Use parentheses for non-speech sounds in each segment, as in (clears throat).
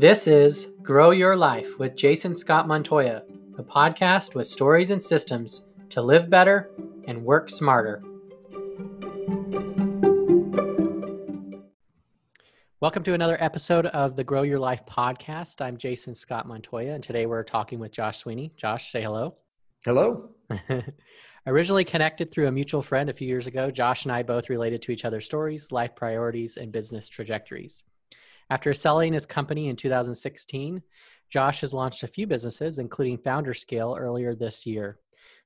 This is Grow Your Life with Jason Scott Montoya, a podcast with stories and systems to live better and work smarter. Welcome to another episode of the Grow Your Life podcast. I'm Jason Scott Montoya, and today we're talking with Josh Sweeney. Josh, say hello. Hello. (laughs) Originally connected through a mutual friend a few years ago, Josh and I both related to each other's stories, life priorities, and business trajectories. After selling his company in 2016, Josh has launched a few businesses, including Founder Scale earlier this year.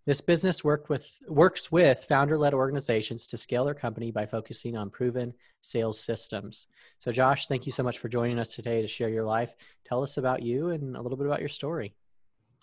This business worked with, works with founder led organizations to scale their company by focusing on proven sales systems. So, Josh, thank you so much for joining us today to share your life. Tell us about you and a little bit about your story.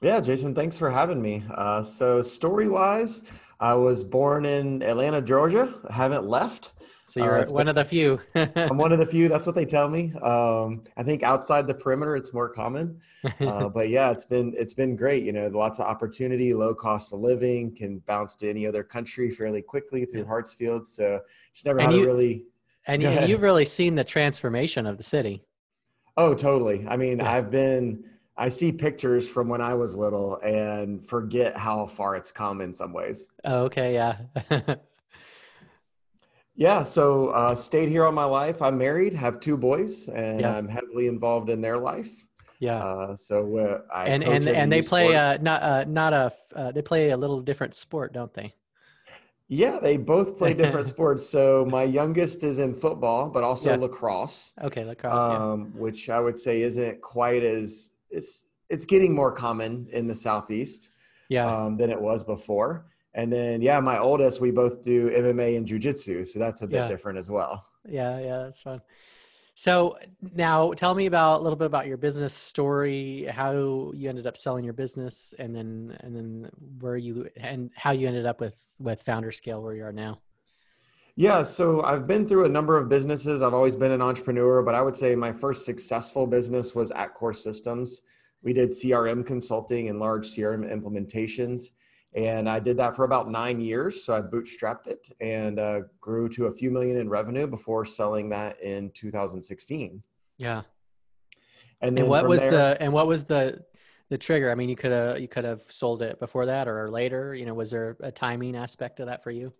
Yeah, Jason, thanks for having me. Uh, so, story wise, I was born in Atlanta, Georgia. I haven't left. So you're uh, one of the few. I'm one of the (laughs) few. That's what they tell me. Um, I think outside the perimeter, it's more common. Uh, but yeah, it's been it's been great. You know, lots of opportunity, low cost of living, can bounce to any other country fairly quickly through Hartsfield. So just never and had you, really. And, and you've really seen the transformation of the city. Oh, totally. I mean, yeah. I've been. I see pictures from when I was little and forget how far it's come in some ways. Oh, okay, yeah. (laughs) Yeah, so uh, stayed here all my life. I'm married, have two boys, and yeah. I'm heavily involved in their life. Yeah. Uh, so uh, I and and and they play uh, not uh, not a uh, they play a little different sport, don't they? Yeah, they both (laughs) play different sports. So my youngest is in football, but also yeah. lacrosse. Okay, lacrosse. Um, yeah. Which I would say isn't quite as it's it's getting more common in the southeast. Yeah. Um, than it was before. And then, yeah, my oldest, we both do MMA and jujitsu. So that's a bit yeah. different as well. Yeah, yeah, that's fun. So now tell me about a little bit about your business story, how you ended up selling your business and then, and then where you, and how you ended up with, with founder scale where you are now. Yeah, so I've been through a number of businesses. I've always been an entrepreneur, but I would say my first successful business was at Core Systems. We did CRM consulting and large CRM implementations. And I did that for about nine years. So I bootstrapped it and uh, grew to a few million in revenue before selling that in 2016. Yeah. And, and what was there, the and what was the the trigger? I mean, you could have you could have sold it before that or later. You know, was there a timing aspect of that for you?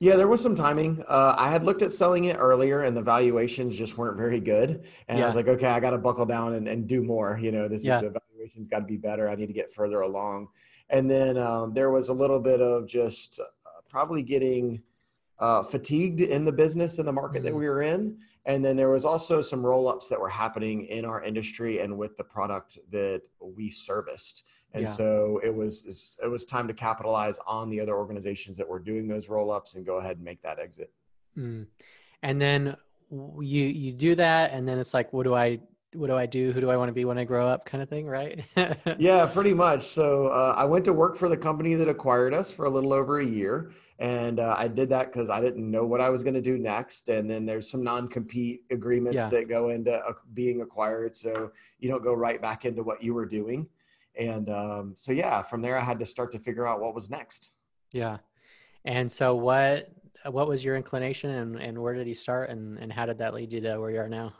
Yeah, there was some timing. Uh, I had looked at selling it earlier, and the valuations just weren't very good. And yeah. I was like, okay, I got to buckle down and, and do more. You know, this yeah. the valuations got to be better. I need to get further along. And then um, there was a little bit of just uh, probably getting uh, fatigued in the business and the market mm-hmm. that we were in. And then there was also some roll ups that were happening in our industry and with the product that we serviced. And yeah. so it was it was time to capitalize on the other organizations that were doing those roll ups and go ahead and make that exit. Mm. And then you you do that, and then it's like, what do I what do I do? Who do I want to be when I grow up? Kind of thing, right? (laughs) yeah, pretty much. So uh, I went to work for the company that acquired us for a little over a year. And uh, I did that because I didn't know what I was going to do next. And then there's some non compete agreements yeah. that go into uh, being acquired. So you don't go right back into what you were doing. And um, so, yeah, from there, I had to start to figure out what was next. Yeah. And so, what what was your inclination and, and where did you start and, and how did that lead you to where you are now?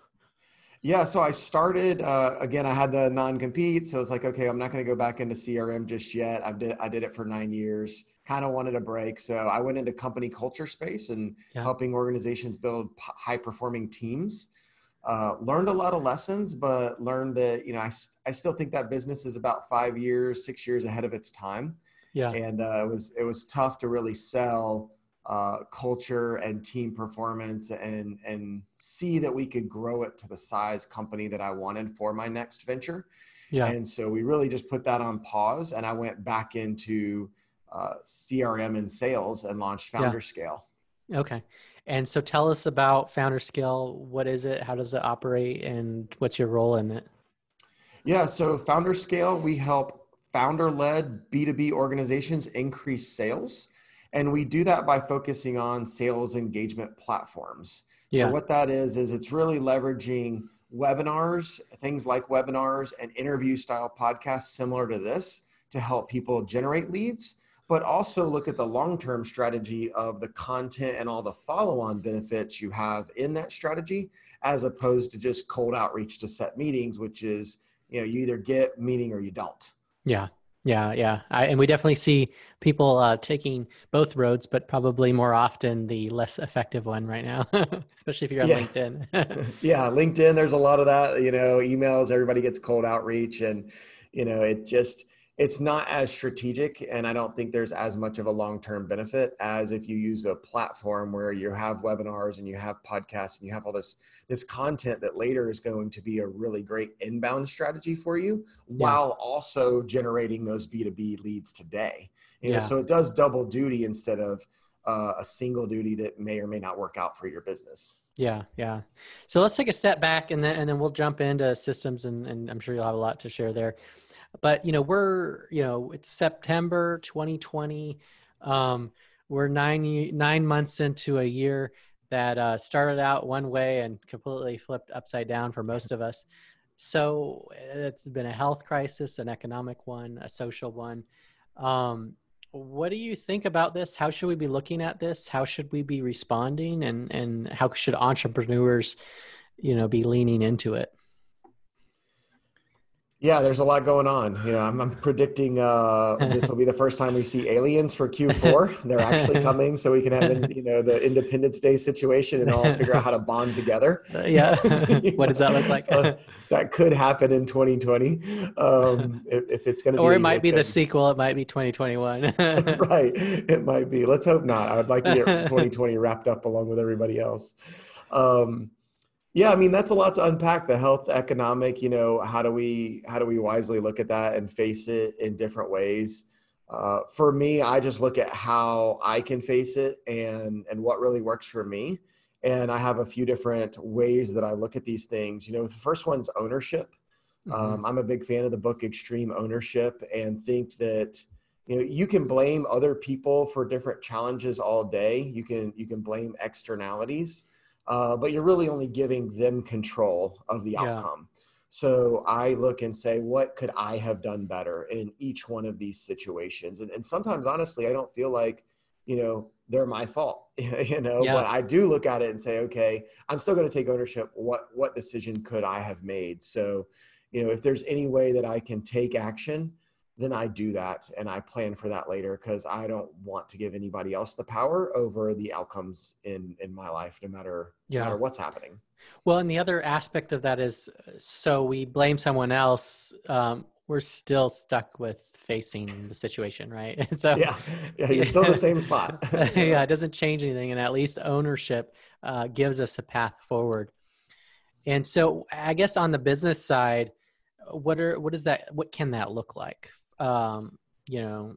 Yeah, so I started uh, again. I had the non-compete, so it's like, okay, I'm not going to go back into CRM just yet. I did I did it for nine years. Kind of wanted a break, so I went into company culture space and yeah. helping organizations build high-performing teams. Uh, learned a lot of lessons, but learned that you know I I still think that business is about five years, six years ahead of its time. Yeah, and uh, it was it was tough to really sell uh, culture and team performance and and see that we could grow it to the size company that I wanted for my next venture. Yeah. And so we really just put that on pause, and I went back into uh, CRM and sales and launched Founder yeah. Scale. Okay. And so tell us about Founder Scale. What is it? How does it operate? And what's your role in it? Yeah. So Founder Scale, we help founder led B2B organizations increase sales and we do that by focusing on sales engagement platforms. Yeah. So what that is is it's really leveraging webinars, things like webinars and interview style podcasts similar to this to help people generate leads, but also look at the long term strategy of the content and all the follow on benefits you have in that strategy, as opposed to just cold outreach to set meetings, which is, you know, you either get meeting or you don't. Yeah. Yeah, yeah, I, and we definitely see people uh, taking both roads, but probably more often the less effective one right now, (laughs) especially if you're on yeah. LinkedIn. (laughs) (laughs) yeah, LinkedIn. There's a lot of that. You know, emails. Everybody gets cold outreach, and you know, it just it's not as strategic and i don't think there's as much of a long-term benefit as if you use a platform where you have webinars and you have podcasts and you have all this this content that later is going to be a really great inbound strategy for you yeah. while also generating those b2b leads today you know, yeah. so it does double duty instead of uh, a single duty that may or may not work out for your business yeah, yeah. So let's take a step back and then and then we'll jump into systems and, and I'm sure you'll have a lot to share there but you know we're you know it's september 2020 um, we're nine nine months into a year that uh, started out one way and completely flipped upside down for most of us. So it's been a health crisis an economic one a social one. Um, what do you think about this? How should we be looking at this? How should we be responding? And and how should entrepreneurs you know be leaning into it yeah, there's a lot going on. You know, I'm, I'm predicting uh, this will be the first time we see aliens for Q4. They're actually (laughs) coming, so we can have you know the Independence Day situation and all figure out how to bond together. (laughs) Uh, yeah, (laughs) what does that look like? uh, that could happen in 2020 um, if, if, it's going to. Or it might be the sequel. It might be 2021. right, it might be. Let's hope not. I would like to get 2020 wrapped up along with everybody else. Um, yeah, I mean that's a lot to unpack. The health, economic, you know, how do we how do we wisely look at that and face it in different ways? Uh, for me, I just look at how I can face it and and what really works for me. And I have a few different ways that I look at these things. You know, the first one's ownership. Mm-hmm. Um, I'm a big fan of the book Extreme Ownership and think that you know you can blame other people for different challenges all day. You can you can blame externalities uh, but you're really only giving them control of the outcome. Yeah. So I look and say, what could I have done better in each one of these situations? And, and sometimes, honestly, I don't feel like, you know, they're my fault, (laughs) you know, yeah. but I do look at it and say, okay, I'm still going to take ownership. What, what decision could I have made? So, you know, if there's any way that I can take action, then I do that and I plan for that later because I don't want to give anybody else the power over the outcomes in in my life, no matter yeah. no matter what's happening. Well, and the other aspect of that is, so we blame someone else. Um, we're still stuck with facing the situation, right? (laughs) so yeah, yeah, you're still in the same spot. (laughs) (laughs) yeah, it doesn't change anything, and at least ownership uh, gives us a path forward. And so, I guess on the business side, what are what is that? What can that look like um, you know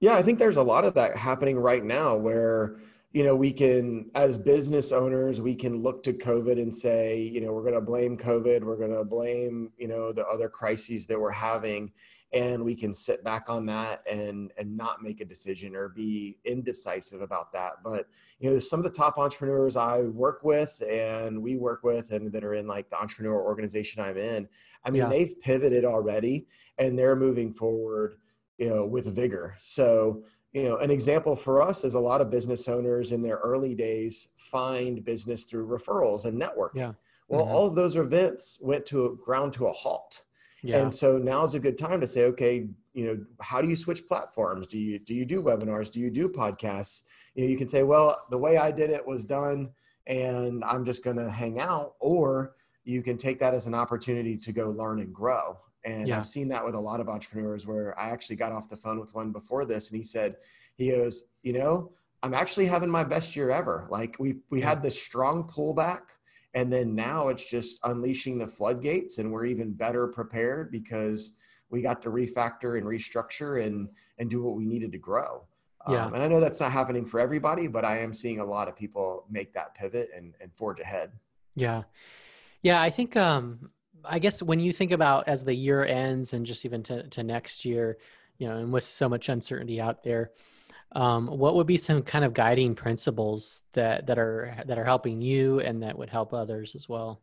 yeah i think there's a lot of that happening right now where you know we can as business owners we can look to covid and say you know we're going to blame covid we're going to blame you know the other crises that we're having and we can sit back on that and and not make a decision or be indecisive about that but you know some of the top entrepreneurs i work with and we work with and that are in like the entrepreneur organization i'm in i mean yeah. they've pivoted already and they're moving forward you know with vigor so you know an example for us is a lot of business owners in their early days find business through referrals and networking yeah well mm-hmm. all of those events went to a ground to a halt yeah. And so now is a good time to say, okay, you know, how do you switch platforms? Do you do you do webinars? Do you do podcasts? You know, you can say, well, the way I did it was done, and I'm just going to hang out, or you can take that as an opportunity to go learn and grow. And yeah. I've seen that with a lot of entrepreneurs where I actually got off the phone with one before this, and he said, he goes, you know, I'm actually having my best year ever. Like we we had this strong pullback and then now it's just unleashing the floodgates and we're even better prepared because we got to refactor and restructure and and do what we needed to grow yeah. Um, and i know that's not happening for everybody but i am seeing a lot of people make that pivot and, and forge ahead yeah yeah i think um i guess when you think about as the year ends and just even to, to next year you know and with so much uncertainty out there um, what would be some kind of guiding principles that that are that are helping you and that would help others as well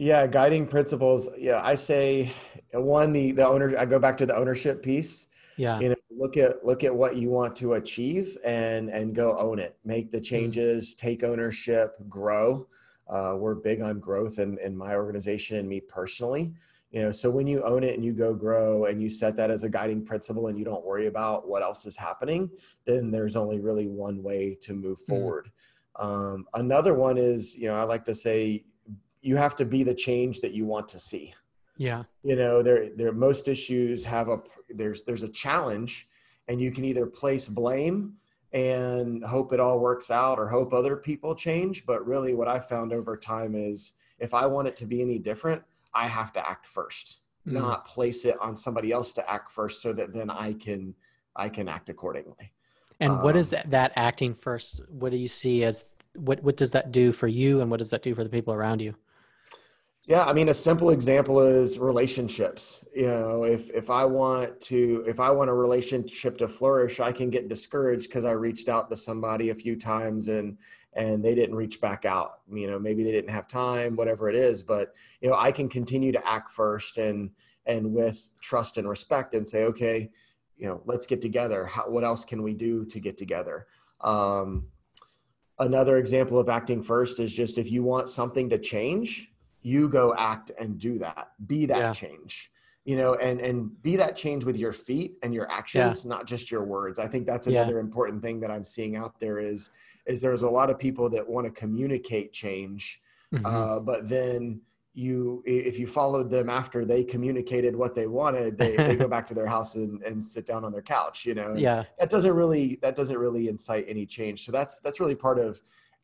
Yeah, guiding principles. Yeah, I say one the the owner. I go back to the ownership piece. Yeah, you know, look at look at what you want to achieve and and go own it. Make the mm-hmm. changes. Take ownership. Grow. Uh, we're big on growth in, in my organization and me personally. You know, so when you own it and you go grow and you set that as a guiding principle and you don't worry about what else is happening, then there's only really one way to move mm-hmm. forward. Mm-hmm. Um, another one is, you know, I like to say you have to be the change that you want to see. Yeah. You know, there there most issues have a there's there's a challenge and you can either place blame and hope it all works out or hope other people change, but really what I found over time is if I want it to be any different, I have to act 1st mm. not place it on somebody else to act first so that then I can I can act accordingly. And um, what is um, that, that acting first? What do you see as what what does that do for you and what does that do for the people around you? Yeah, I mean, a simple example is relationships. You know, if if I want to, if I want a relationship to flourish, I can get discouraged because I reached out to somebody a few times and and they didn't reach back out. You know, maybe they didn't have time, whatever it is. But you know, I can continue to act first and and with trust and respect and say, okay, you know, let's get together. How, what else can we do to get together? Um, another example of acting first is just if you want something to change you go act and do that be that yeah. change you know and and be that change with your feet and your actions yeah. not just your words i think that's another yeah. important thing that i'm seeing out there is is there's a lot of people that want to communicate change mm-hmm. uh, but then you if you followed them after they communicated what they wanted they, they go (laughs) back to their house and, and sit down on their couch you know yeah that doesn't really that doesn't really incite any change so that's that's really part of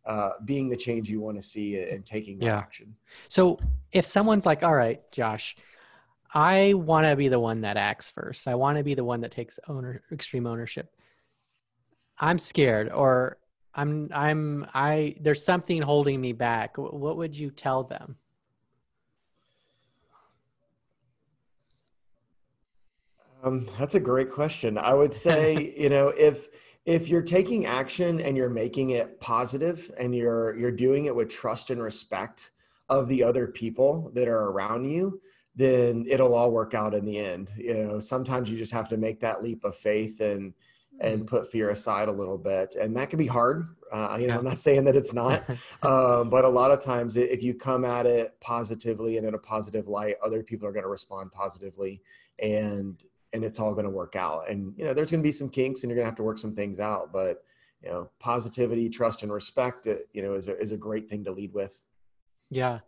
uh, being the change you want to see and taking yeah. action. So if someone's like, all right, Josh, I want to be the one that acts first. I want to be the one that takes owner extreme ownership. I'm scared or I'm I'm I there's something holding me back. What would you tell them? Um, that's a great question. I would say, (laughs) you know, if if you're taking action and you're making it positive and you're you're doing it with trust and respect of the other people that are around you then it'll all work out in the end. You know sometimes you just have to make that leap of faith and and mm-hmm. put fear aside a little bit. And that can be hard. Uh, you know i'm not saying that it's not. (laughs) Um, but a lot of times if you come at it positively and in a positive light other people are going to respond positively. And and it's all going to work out. And you know, there's going to be some kinks, and you're going to have to work some things out. But you know, positivity, trust, and respect, uh, you know, is a, is a great thing to lead with. Yeah.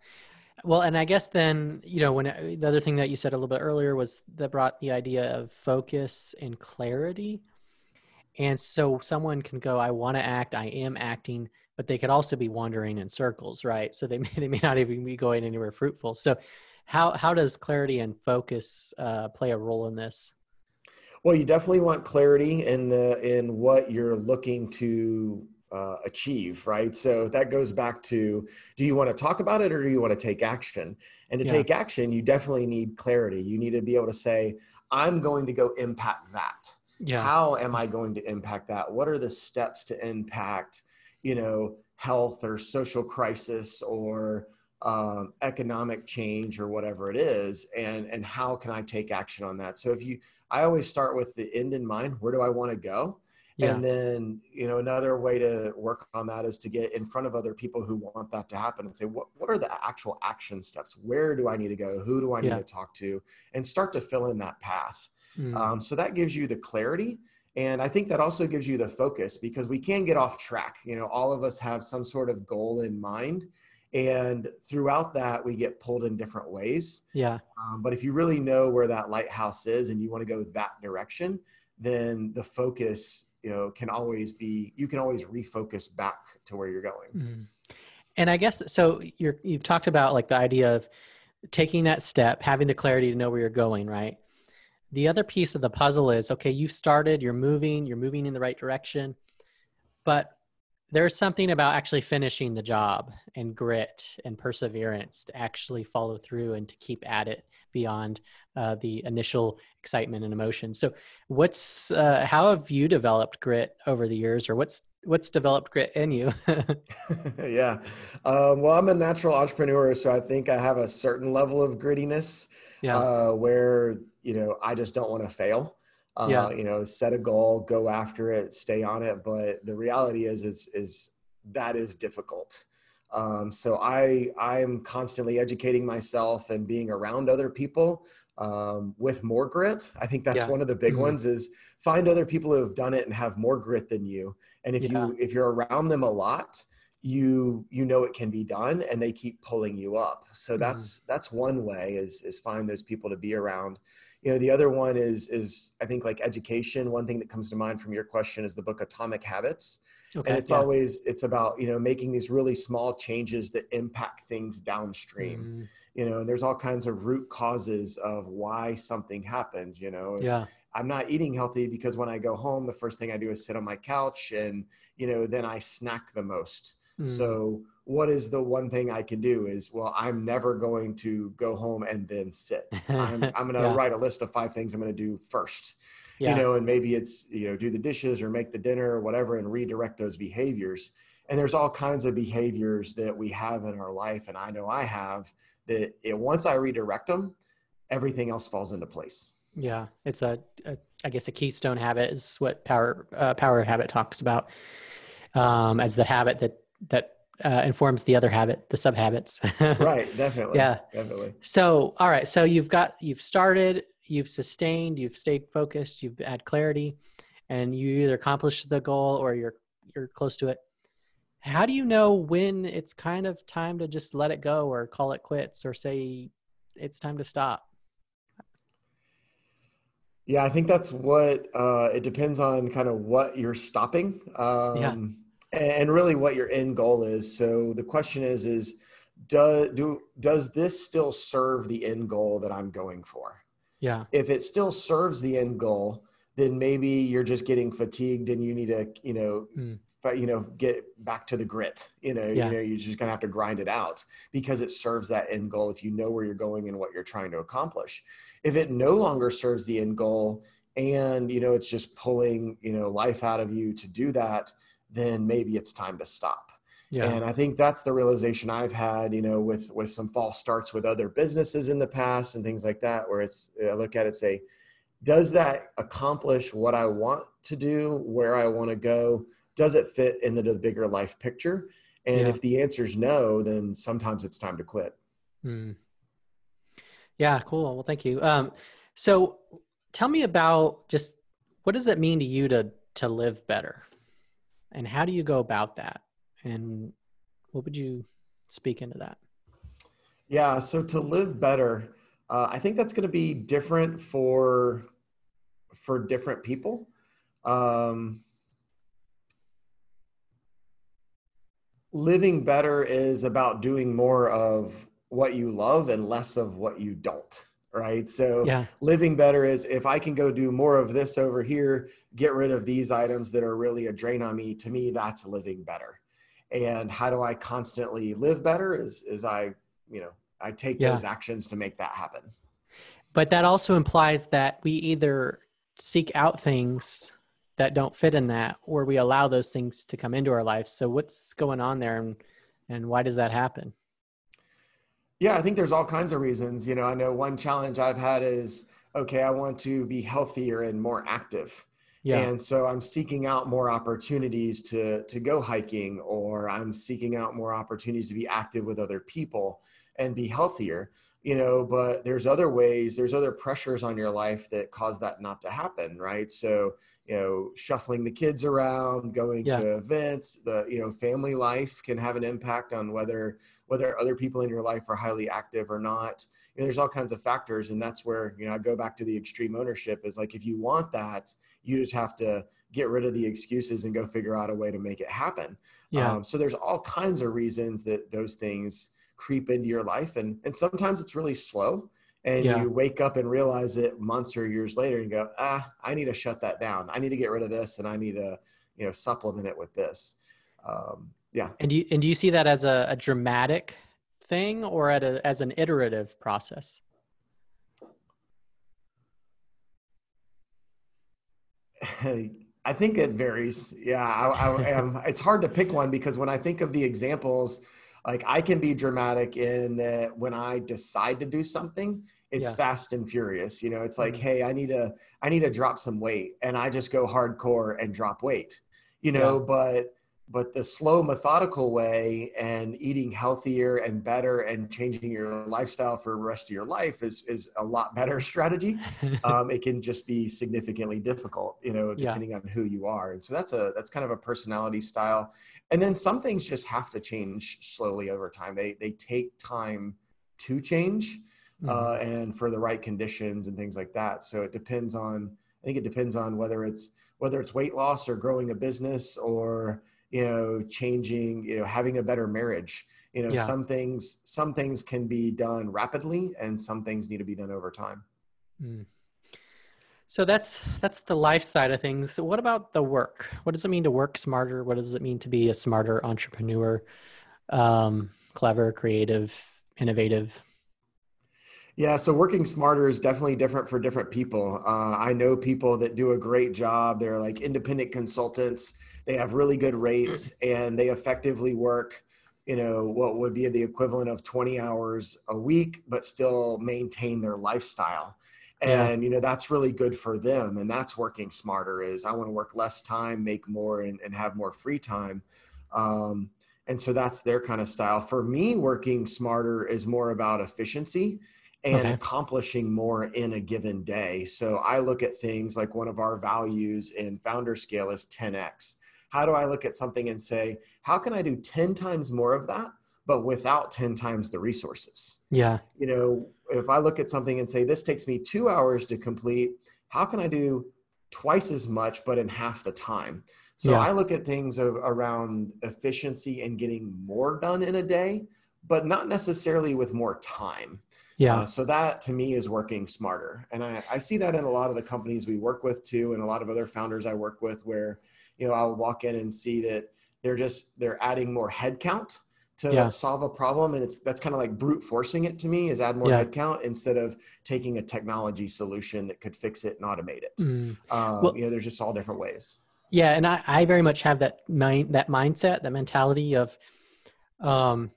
Well, and I guess then, you know, when uh, the other thing that you said a little bit earlier was that brought the idea of focus and clarity. And so someone can go, I want to act, I am acting, but they could also be wandering in circles, right? So they (laughs) may, they may not even be going anywhere fruitful. So how, how does clarity and focus uh, play a role in this? Well, you definitely want clarity in the in what you're looking to uh, achieve, right? So that goes back to do you want to talk about it or do you want to take action? And to yeah. take action, you definitely need clarity. You need to be able to say, I'm going to go impact that. Yeah. How am I going to impact that? What are the steps to impact, you know, health or social crisis or um, economic change or whatever it is and and how can i take action on that? So if you i always start with the end in mind where do i want to go? Yeah. and then you know another way to work on that is to get in front of other people who want that to happen and say what, what are the actual action steps? Where do i need to go? Who do i need yeah. to talk to? And start to fill in that path. Mm. um, so that gives you the clarity and i think that also gives you the focus because we can get off track. You know all of us have some sort of goal in mind and throughout that we get pulled in different ways. Yeah. Um, but if you really know where that lighthouse is and you want to go that direction then the focus you know can always be you can always refocus back to where you're going. Mm-hmm. and i guess so you're you've talked about like the idea of taking that step having the clarity to know where you're going right? The other piece of the puzzle is okay you've started you're moving you're moving in the right direction but there's something about actually finishing the job and grit and perseverance to actually follow through and to keep at it beyond uh, the initial excitement and emotion so what's uh, how have you developed grit over the years or what's what's developed grit in you? (laughs) (laughs) yeah, um, well, I'm a natural entrepreneur, so I think I have a certain level of grittiness. Yeah. Uh, where you know I just don't want to fail. Uh, yeah. You know, set a goal, go after it, stay on it. But the reality is, is is that is difficult. Um, so I I am constantly educating myself and being around other people um, with more grit. I think that's yeah. one of the big mm-hmm. ones is find other people who have done it and have more grit than you. And if yeah. you if you're around them a lot, you you know it can be done and they keep pulling you up. So mm-hmm. that's that's one way is is find those people to be around. You know, the other one is is I think like education. One thing that comes to mind from your question is the book Atomic Habits. Okay, and it's yeah. always it's about you know making these really small changes that impact things downstream mm-hmm. you know and there's all kinds of root causes of why something happens you know yeah i'm not eating healthy because when i go home the first thing i do is sit on my couch and you know then i snack the most mm. so what is the one thing i can do is well i'm never going to go home and then sit i'm, (laughs) I'm going to yeah. write a list of five things i'm going to do first yeah. you know, and maybe it's, you know, do the dishes or make the dinner or whatever and redirect those behaviors. And there's all kinds of behaviors that we have in our life. And I know I have that it, once I redirect them, everything else falls into place. Yeah. It's a, a I guess a keystone habit is what power, uh, power habit talks about um, as the habit that, that uh, informs the other habit, the sub habits. (laughs) right. Definitely. Yeah. Definitely. So, all right. So you've got, you've started, you've sustained, you've stayed focused, you've had clarity, and you either accomplished the goal or you're you're close to it. How do you know when it's kind of time to just let it go or call it quits or say it's time to stop? Yeah, I think that's what uh, it depends on kind of what you're stopping. Um, yeah. And really what your end goal is. So the question is, is do, do, does this still serve the end goal that I'm going for? Yeah. If it still serves the end goal, then maybe you're just getting fatigued and you need to, you know, mm. you know, get back to the grit. You know, yeah. you know, you're just gonna have to grind it out because it serves that end goal if you know where you're going and what you're trying to accomplish. If it no longer serves the end goal and you know it's just pulling, you know, life out of you to do that, then maybe it's time to stop. Yeah. And I think that's the realization I've had, you know, with with some false starts with other businesses in the past and things like that, where it's I look at it say, does that accomplish what I want to do, where I want to go? Does it fit into the bigger life picture? And yeah. if the answer is no, then sometimes it's time to quit. Mm. Yeah, cool. Well, thank you. Um, so tell me about just what does it mean to you to to live better, and how do you go about that? And what would you speak into that? Yeah, so to live better, uh, I think that's going to be different for for different people. Um, living better is about doing more of what you love and less of what you don't right? So yeah. living better is if i can go do more of this over here get rid of these items that are really a drain on me to me that's living better. And how do i constantly live better is is i you know i take yeah. those actions to make that happen. But that also implies that we either seek out things that don't fit in that or we allow those things to come into our life. So what's going on there and and why does that happen yeah i think there's all kinds of reasons you know i know one challenge i've had is okay i want to be healthier and more active yeah. And so I'm seeking out more opportunities to to go hiking or I'm seeking out more opportunities to be active with other people and be healthier, you know, but there's other ways, there's other pressures on your life that cause that not to happen, right? So, you know, shuffling the kids around, going yeah. to events, the, you know, family life can have an impact on whether whether other people in your life are highly active or not you know, there's all kinds of factors and that's where you know i go back to the extreme ownership is like if you want that you just have to get rid of the excuses and go figure out a way to make it happen yeah. Um, so there's all kinds of reasons that those things creep into your life and and sometimes it's really slow and yeah. you wake up and realize it months or years later and go ah i need to shut that down i need to get rid of this and i need to you know supplement it with this um, yeah and do you and do you see that as a, a dramatic thing or at a, as an iterative process? (laughs) I think it varies. Yeah, I, I am. (laughs) it's hard to pick one because when I think of the examples, like I can be dramatic in that when I decide to do something, it's yeah. fast and furious. You know, it's like, mm-hmm. hey, I need to, I need to drop some weight, and I just go hardcore and drop weight. You know, yeah. but but the slow methodical way and eating healthier and better and changing your lifestyle for the rest of your life is is a lot better (laughs) strategy. (laughs) Um, it can just be significantly difficult you know depending yeah. on who you are. And so that's a that's kind of a personality style. And then some things just have to change slowly over time. They they take time to change mm-hmm. uh, and for the right conditions and things like that. So it depends on i think it depends on whether it's whether it's weight loss or growing a business or you know changing you know having a better marriage. You know yeah. some things some things can be done rapidly and some things need to be done over time. Mm. so that's that's the life side of things. So what about the work? What does it mean to work smarter? What does it mean to be a smarter entrepreneur? Um, clever creative innovative yeah, so working smarter is definitely different for different people. Uh, I know people that do a great job. They're like independent consultants. They have really good rates, (clears throat) and they effectively work, you know, what would be the equivalent of 20 hours a week, but still maintain their lifestyle. And yeah. you know that's really good for them, and that's working smarter. Is I want to work less time, make more, and, and have more free time. Um, and so that's their kind of style. For me, working smarter is more about efficiency and okay. accomplishing more in a given day. So I look at things like one of our values in founder scale is 10x. How do I look at something and say, how can I do 10 times more of that, but without 10 times the resources? Yeah. You know, if I look at something and say, this takes me two hours to complete, how can I do twice as much, but in half the time? So yeah. I look at things of, around efficiency and getting more done in a day, but not necessarily with more time. Yeah. Uh, so that to me is working smarter. And I, I see that in a lot of the companies we work with too, and a lot of other founders I work with where, you know, I'll walk in and see that they're just, they're adding more headcount to yeah. solve a problem. And it's, that's kind of like brute forcing it to me is add more yeah. headcount instead of taking a technology solution that could fix it and automate it. Mm. Um, well, you know, there's just all different ways. Yeah. And I, I very much have that mind, that mindset, that mentality of, um,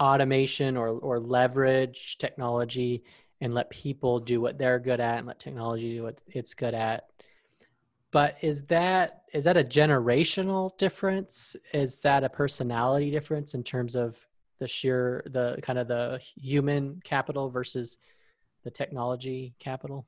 automation or or leverage technology and let people do what they're good at and let technology do what it's good at. But is that is that a generational difference? Is that a personality difference in terms of the sheer the kind of the human capital versus the technology capital?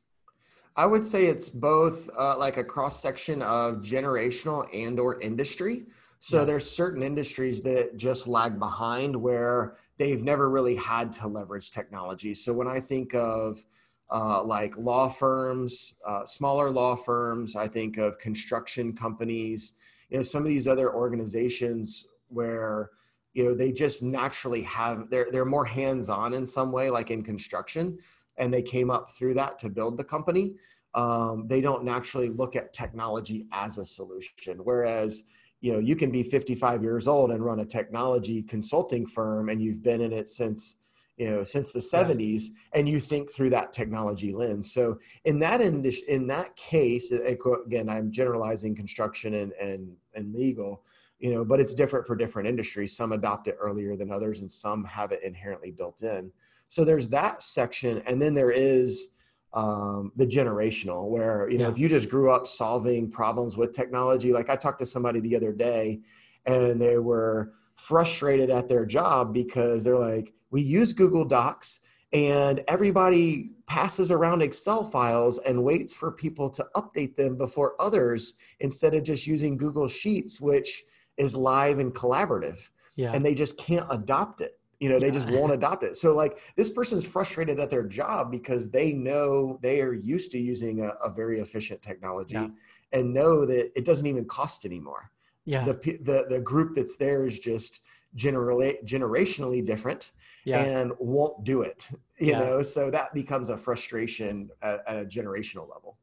I would say it's both uh, like a cross section of generational and or industry so yeah. there's certain industries that just lag behind where they've never really had to leverage technology. So when I think of uh, like law firms, uh, smaller law firms, I think of construction companies, you know, some of these other organizations where you know they just naturally have they're they're more hands-on in some way, like in construction, and they came up through that to build the company. Um, they don't naturally look at technology as a solution, whereas you know you can be 55 years old and run a technology consulting firm and you've been in it since you know since the 70s yeah. and you think through that technology lens. So in that in, in that case again i'm generalizing construction and and and legal you know but it's different for different industries. Some adopt it earlier than others and some have it inherently built in. So there's that section and then there is um, the generational where you know yeah. if you just grew up solving problems with technology like i talked to somebody the other day and they were frustrated at their job because they're like we use google docs and everybody passes around excel files and waits for people to update them before others instead of just using google sheets which is live and collaborative yeah. and they just can't adopt it you know they just won't adopt it. So like this person's frustrated at their job because they know they are used to using a, a very efficient technology yeah. and know that it doesn't even cost anymore. Yeah. The the, the group that's there is just generally generationally different yeah. and won't do it you yeah. know? So that becomes a frustration at, at, a generational level.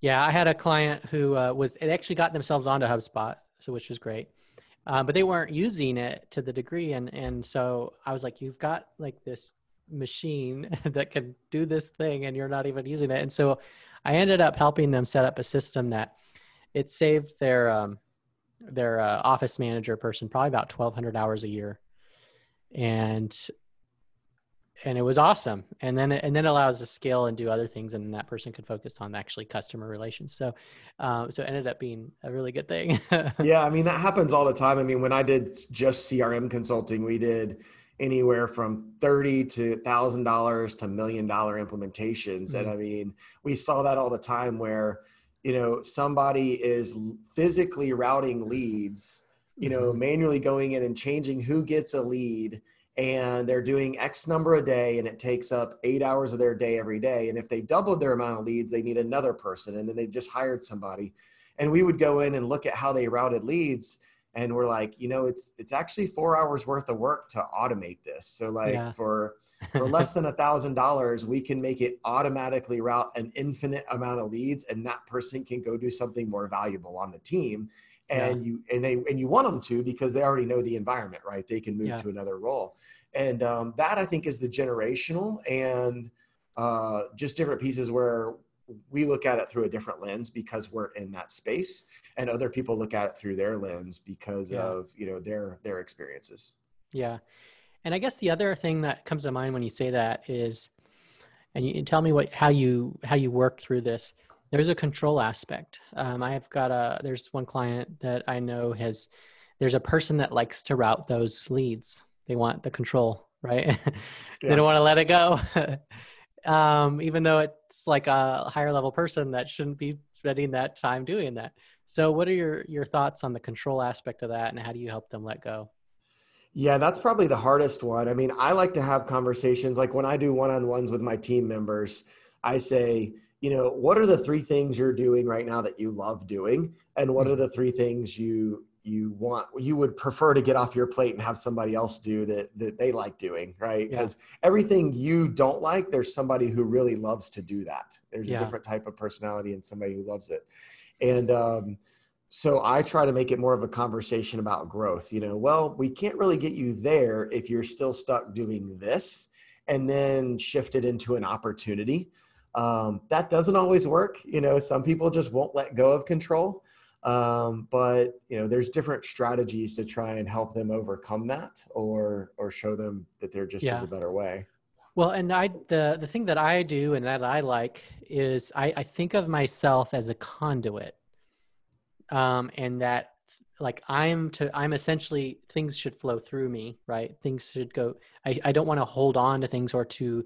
Yeah i had a client who uh, was it actually got themselves onto hubspot so which was great uh, but they weren't using it to the degree and and so i was like you've got like this machine (laughs) that can do this thing and you're not even using it. And so I ended up helping them set up a system that it saved their um, their uh, office manager person probably about 1200 hours a year. And and it was awesome. And then and then allows to scale and do other things and that person could focus on actually customer relations. So um, so it ended up being a really good thing. (laughs) Yeah i mean that happens all the time. I mean when i did just crm consulting we did anywhere from thirty to thousand dollars to million dollar implementations. Mm-hmm. and i mean we saw that all the time where you know somebody is physically routing leads you know mm-hmm. manually going in and changing who gets a lead and they're doing x number a day and it takes up eight hours of their day every day. And if they doubled their amount of leads they need another person and then they just hired somebody. And we would go in and look at how they routed leads and we're like you know it's it's actually four hours worth of work to automate this. So like yeah. for (laughs) for less than a thousand dollars we can make it automatically route an infinite amount of leads and that person can go do something more valuable on the team and yeah. you and they and you want them to because they already know the environment right they can move yeah. to another role and um, that i think is the generational and uh, just different pieces where we look at it through a different lens because we're in that space and other people look at it through their lens because yeah. of you know their their experiences yeah and i guess the other thing that comes to mind when you say that is and you tell me what how you how you work through this there's a control aspect um, i've got a there's one client that i know has there's a person that likes to route those leads they want the control right (laughs) yeah. they don't want to let it go (laughs) um, even though it's like a higher level person that shouldn't be spending that time doing that. So, what are your your thoughts on the control aspect of that, and how do you help them let go? Yeah, that's probably the hardest one. I mean, I like to have conversations like when I do one on ones with my team members, I say, you know, what are the three things you're doing right now that you love doing? And what are mm-hmm. the three things you you want you would prefer to get off your plate and have somebody else do that that they like doing right because yeah. everything you don't like there's somebody who really loves to do that there's yeah. a different type of personality and somebody who loves it and um, so i try to make it more of a conversation about growth you know well we can't really get you there if you're still stuck doing this and then shift it into an opportunity um, that doesn't always work you know some people just won't let go of control. Um, but you know there's different strategies to try and help them overcome that or or show them that there just yeah. is a better way. Well and i the the thing that i do and that i like is i i think of myself as a conduit. Um and that like i'm to i'm essentially things should flow through me right? Things should go i, I don't want to hold on to things or to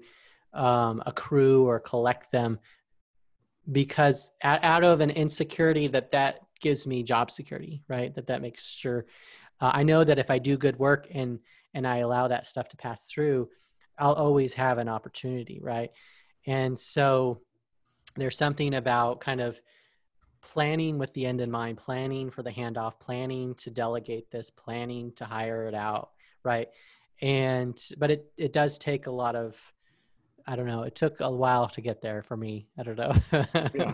um, accrue or collect them because out of an insecurity that that gives me job security, right? That that makes sure uh, I know that if I do good work and and I allow that stuff to pass through, I'll always have an opportunity, right? And so there's something about kind of planning with the end in mind, planning for the handoff, planning to delegate this, planning to hire it out, right? And but it it does take a lot of I don't know, it took a while to get there for me. I don't know. yeah.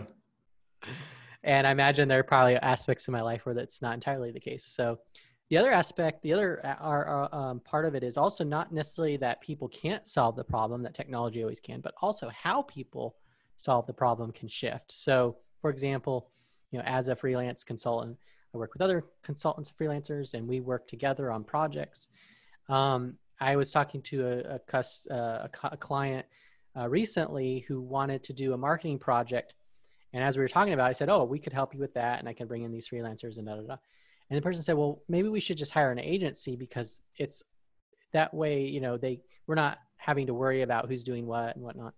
(laughs) and I imagine there are probably aspects of my life where that's not entirely the case. So the other aspect, the other uh, our, our, um, part of it is also not necessarily that people can't solve the problem that technology always can, but also how people solve the problem can shift. So, for example, you know, as a freelance consultant, I work with other consultants and freelancers, and we work together on projects. Um, I was talking to a, a, cus, uh, a, a client uh, recently who wanted to do a marketing project and as we were talking about, I said, "Oh, we could help you with that, and I can bring in these freelancers and da da da." And the person said, "Well, maybe we should just hire an agency because it's that way. You know, they we're not having to worry about who's doing what and whatnot."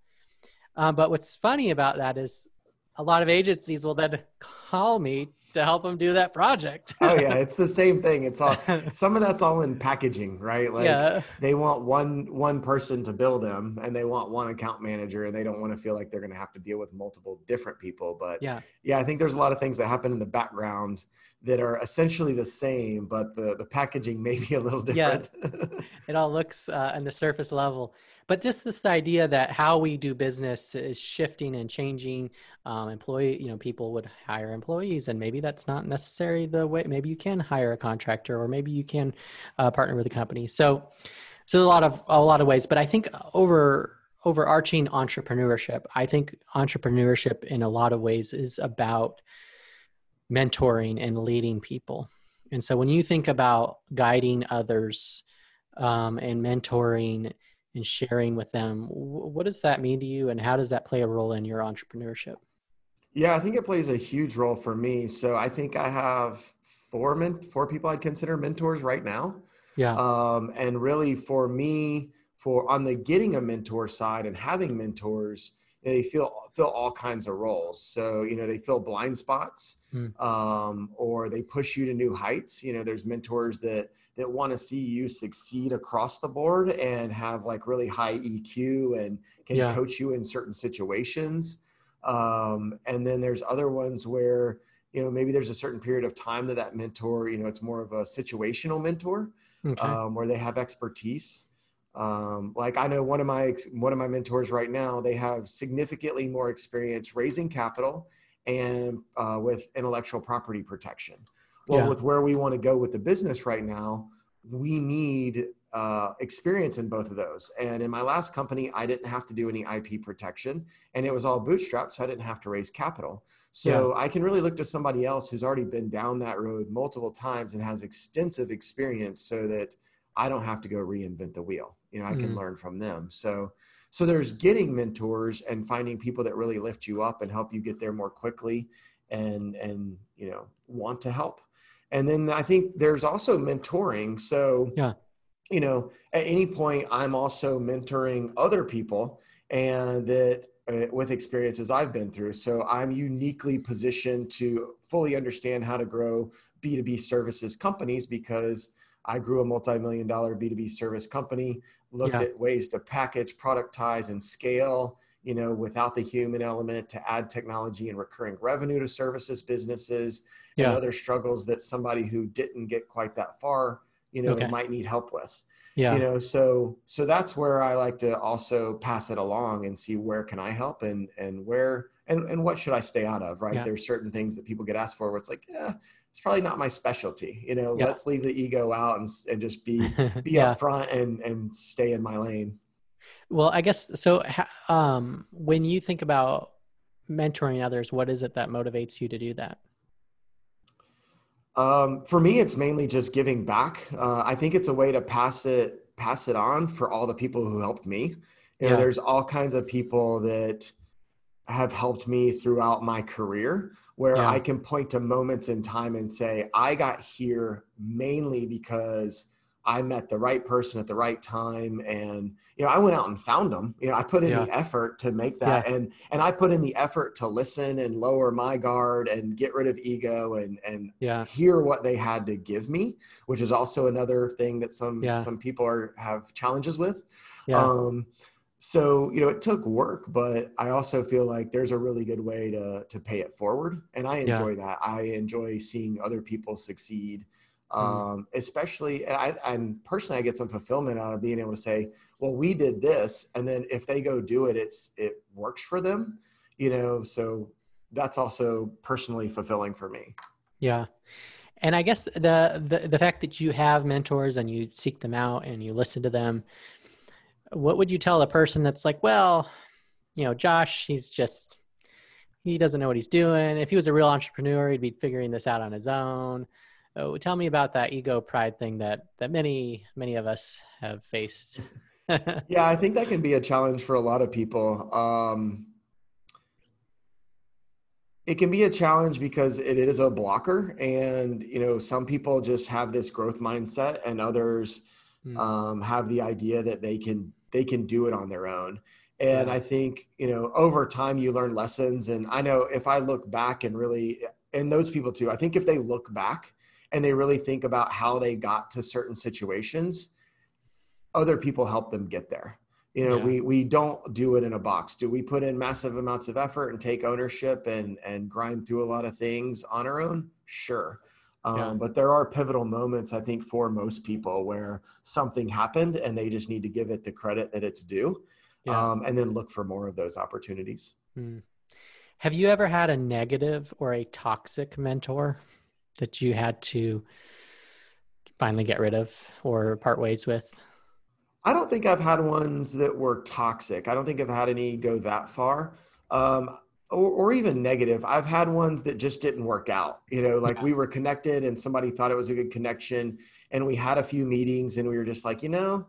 Um, but what's funny about that is a lot of agencies will then (laughs) call me to help them do that project. oh yeah, it's the same (laughs) thing. It's all some of that's all in packaging, right? Like yeah. they want one one person to bill them and they want one account manager and they don't want to feel like they're going to have to deal with multiple different people, but yeah. Yeah, I think there's a lot of things that happen in the background that are essentially the same, but the the packaging may be a little different. Yeah. (laughs) it all looks uh, on the surface level but just this idea that how we do business is shifting and changing um, employee you know people would hire employees and maybe that's not necessarily the way maybe you can hire a contractor or maybe you can uh, partner with a company so so a lot of a lot of ways but i think over overarching entrepreneurship. I think entrepreneurship, in a lot of ways, is about mentoring and leading people. And so, when you think about guiding others um, and mentoring and sharing with them, what does that mean to you, and how does that play a role in your entrepreneurship? Yeah, I think it plays a huge role for me. So I think I have four men, four people I'd consider mentors right now. Yeah. Um, and really, for me, for on the getting a mentor side and having mentors, they feel fill all kinds of roles. So you know, they fill blind spots, mm. um, or they push you to new heights. You know, there's mentors that that want to see you succeed across the board and have like really high EQ and can yeah. coach you in certain situations. Um, and then there's other ones where, you know, maybe there's a certain period of time that that mentor, you know, it's more of a situational mentor okay. um, where they have expertise. Um, like I know one of my one of my mentors right now, they have significantly more experience raising capital and uh, with intellectual property protection. Well, yeah. with where we want to go with the business right now, we need uh, experience in both of those. And in my last company, I didn't have to do any IP protection and it was all bootstrapped. So I didn't have to raise capital. So yeah. I can really look to somebody else who's already been down that road multiple times and has extensive experience so that I don't have to go reinvent the wheel. You know, I can mm. learn from them. So, so there's getting mentors and finding people that really lift you up and help you get there more quickly and, and, you know, want to help. And then I think there's also mentoring. So, yeah you know, at any point, I'm also mentoring other people and that uh, with experiences I've been through. So I'm uniquely positioned to fully understand how to grow B2B services companies because I grew a multi-million dollar B2B service company, looked yeah. at ways to package, productize, and scale, you know, without the human element to add technology and recurring revenue to services businesses yeah. and other struggles that somebody who didn't get quite that far you know okay. might need help with yeah you know so so that's where i like to also pass it along and see where can i help and and where and and what should i stay out of right yeah. there's certain things that people get asked for where it's like yeah it's probably not my specialty you know yeah. let's leave the ego out and, and just be (laughs) be yeah. upfront and and stay in my lane well i guess so um when you think about mentoring others what is it that motivates you to do that um, for me, it's mainly just giving back. Uh, I think it's a way to pass it pass it on for all the people who helped me. You yeah. know, there's all kinds of people that have helped me throughout my career where yeah. I can point to moments in time and say, I got here mainly because I met the right person at the right time. And, you know, I went out and found them. You know, I put in yeah. the effort to make that. Yeah. And, and I put in the effort to listen and lower my guard and get rid of ego and, and yeah. hear what they had to give me, which is also another thing that some, some people are, have challenges with. Um, so you know it took work but i also feel like there's a really good way to to pay it forward and i enjoy yeah. that i enjoy seeing other people succeed Mm. um, especially and I and personally I get some fulfillment out of being able to say, well, we did this, and then if they go do it, it's it works for them, you know. So that's also personally fulfilling for me. Yeah. And I guess the, the the fact that you have mentors and you seek them out and you listen to them, what would you tell a person that's like, well, you know, Josh, he's just he doesn't know what he's doing. If he was a real entrepreneur, he'd be figuring this out on his own. Oh, tell me about that ego pride thing that that many many of us have faced. (laughs) yeah, I think that can be a challenge for a lot of people. Um, it can be a challenge because it is a blocker, and you know some people just have this growth mindset, and others mm. um, have the idea that they can they can do it on their own. And. I think you know over time you learn lessons, and I know if I look back and really, and those people too, I think if they look back and they really think about how they got to certain situations, other people help them get there. You know, yeah. we we don't do it in a box. Do we put in massive amounts of effort and take ownership and and grind through a lot of things on our own? Sure. Um, yeah. But there are pivotal moments, I think, for most people where something happened and they just need to give it the credit that it's due, yeah. um, and then look for more of those opportunities. Hmm. Have you ever had a negative or a toxic mentor? that you had to finally get rid of or part ways with? I don't think I've had ones that were toxic. I don't think I've had any go that far. Um, or, or, even negative. I've had ones that just didn't work out. You know, like yeah. we were connected and somebody thought it was a good connection, and we had a few meetings, and we were just like, you know,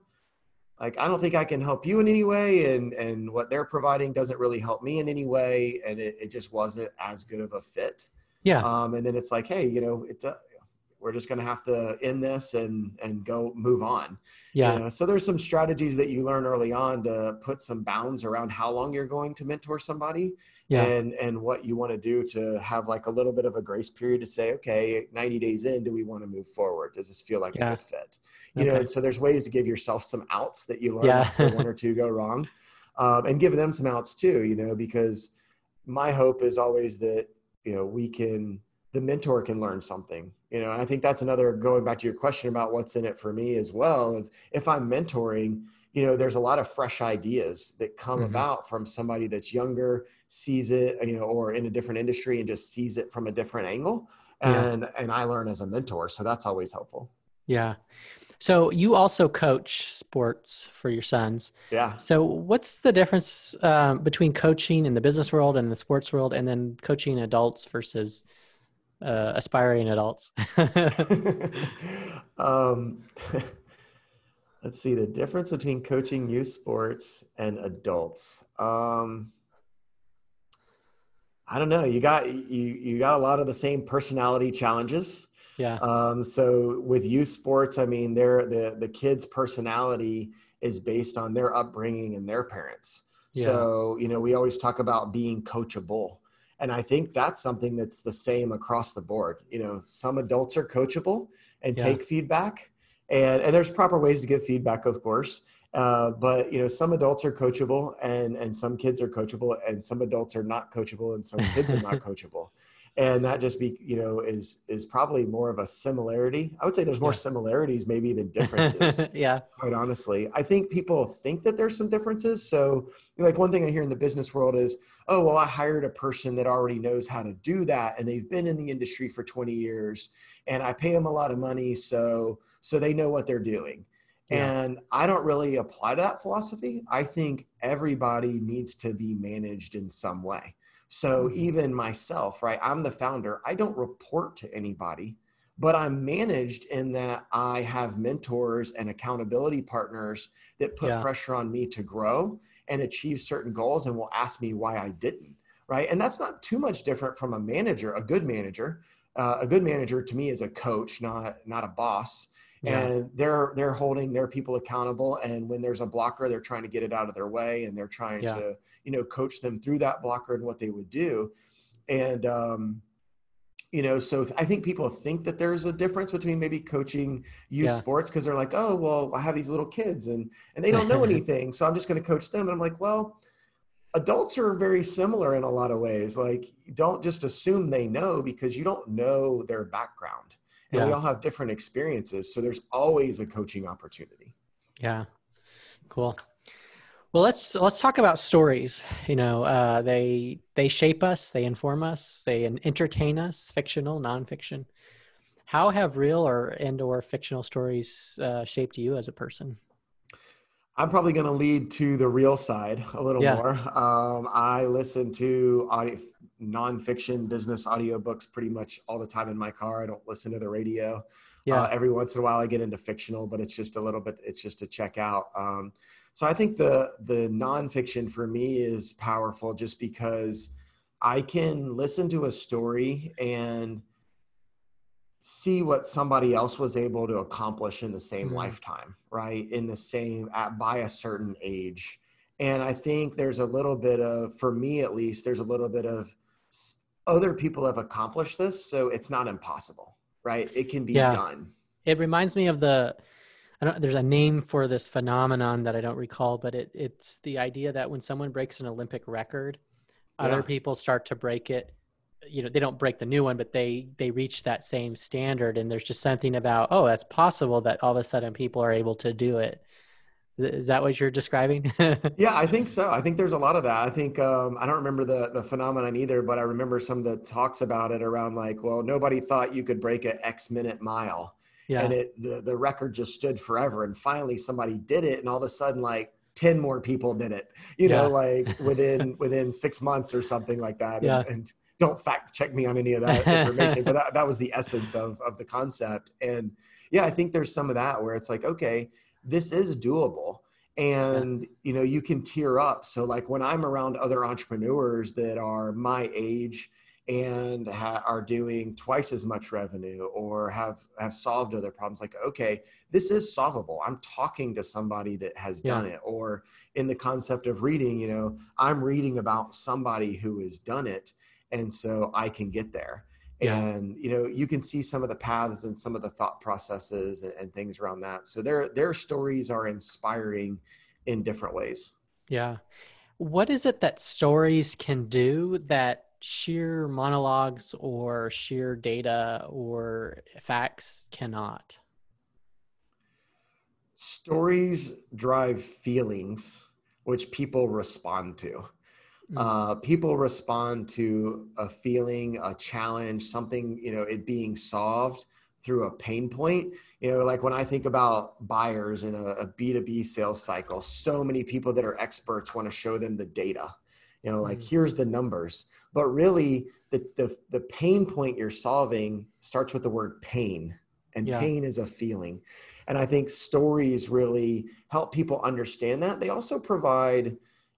like I don't think I can help you in any way, and and what they're providing doesn't really help me in any way, and it, it just wasn't as good of a fit. Yeah. Um, and then it's like, hey, you know, it's a we're just going to have to end this and and go move on yeah you know? so there's some strategies that you learn early on to put some bounds around how long you're going to mentor somebody yeah. and and what you want to do to have like a little bit of a grace period to say okay 90 days in do we want to move forward does this feel like yeah. a good fit you okay. know and so there's ways to give yourself some outs that you learn yeah. after one or (laughs) two go wrong um, and give them some outs too you know because my hope is always that you know we can the mentor can learn something you know i think that's another going back to your question about what's in it for me as well if if i'm mentoring you know there's a lot of fresh ideas that come mm-hmm. about from somebody that's younger sees it you know or in a different industry and just sees it from a different angle and yeah. and i learn as a mentor so that's always helpful yeah so you also coach sports for your sons yeah so what's the difference um, between coaching in the business world and the sports world and then coaching adults versus uh, aspiring adults? (laughs) (laughs) um, (laughs) let's see the difference between coaching youth sports and adults. Um, I don't know. You got you you got a lot of the same personality challenges. Yeah. Um, so with youth sports, I mean, their the the kids' personality is based on their upbringing and their parents. Yeah. So you know, we always talk about being coachable and i think that's something that's the same across the board you know some adults are coachable and yeah. take feedback and, and there's proper ways to give feedback of course. Uh, but you know some adults are coachable and and some kids are coachable and some adults are not coachable and some kids are not (laughs) coachable and that just be you know is is probably more of a similarity i would say there's more similarities maybe than (laughs) differences yeah quite honestly i think people think that there's some differences so like one thing i hear in the business world is oh well i hired a person that already knows how to do that and they've been in the industry for 20 years and i pay them a lot of money so so they know what they're doing yeah. And I don't really apply to that philosophy. I think everybody needs to be managed in some way. So mm-hmm. even myself, right? I'm the founder. I don't report to anybody, but I'm managed in that I have mentors and accountability partners that put yeah. pressure on me to grow and achieve certain goals and will ask me why I didn't, right? And that's not too much different from a manager, a good manager. Uh, a good manager to me is a coach, not not a boss. Yeah. and they're they're holding their people accountable and when there's a blocker they're trying to get it out of their way and they're trying yeah. to you know coach them through that blocker and what they would do and um you know so i think people think that there's a difference between maybe coaching youth yeah. sports because they're like oh well i have these little kids and and they don't know (laughs) anything so i'm just going to coach them and i'm like well adults are very similar in a lot of ways like don't just assume they know because you don't know their background and yeah. we all have different experiences so there's always a coaching opportunity. Yeah. Cool. Well let's let's talk about stories. You know uh, they they shape us they inform us they entertain us fictional nonfiction. How have real or and or fictional stories uh, shaped you as a person I'm probably going to lead to the real side a little yeah. more. Um, I listen to audio, nonfiction business audiobooks pretty much all the time in my car. I don't listen to the radio. Yeah. Uh, every once in a while I get into fictional, but it's just a little bit, it's just to check out. Um, so I think the, the nonfiction for me is powerful just because I can listen to a story and see what somebody else was able to accomplish in the same mm-hmm. lifetime, right? In the same at by a certain age. And I think there's a little bit of for me at least there's a little bit of other people have accomplished this, so it's not impossible, right? It can be yeah. done. It reminds me of the I don't there's a name for this phenomenon that I don't recall, but it it's the idea that when someone breaks an Olympic record, yeah. other people start to break it you know they don't break the new one but they they reach that same standard. And there's just something about oh that's possible that all of a sudden people are able to do it. Is that what you're describing? (laughs) Yeah i think so. I think there's a lot of that. I think um, i don't remember the the phenomenon either but i remember some of the talks about it around like well nobody thought you could break a x minute mile. Yeah. and it the, the record just stood forever. And finally somebody did it and all of a sudden like 10 more people did it you yeah. know like within (laughs) within six months or something like that. Yeah. and, and don't fact check me on any of that (laughs) information but that, that was the essence of of the concept. And yeah i think there's some of that where it's like okay this is doable. And you know you can tear up. So like when i'm around other entrepreneurs that are my age and ha- are doing twice as much revenue or have have solved other problems like okay this is solvable. I'm talking to somebody that has yeah. done it. Or in the concept of reading you know i'm reading about somebody who has done it and so i can get there. Yeah. and you know you can see some of the paths and some of the thought processes and, and things around that. So their their stories are inspiring in different ways. Yeah. What is it that stories can do that sheer monologues or sheer data or facts cannot? Stories drive feelings which people respond to. Uh, people respond to a feeling a challenge something you know it being solved through a pain point. You know like when i think about buyers in a a b2b sales cycle so many people that are experts want to show them the data. You know like mm-hmm. here's the numbers. But really the, the the pain point you're solving starts with the word pain and yeah. pain is a feeling. And i think stories really help people understand that. They also provide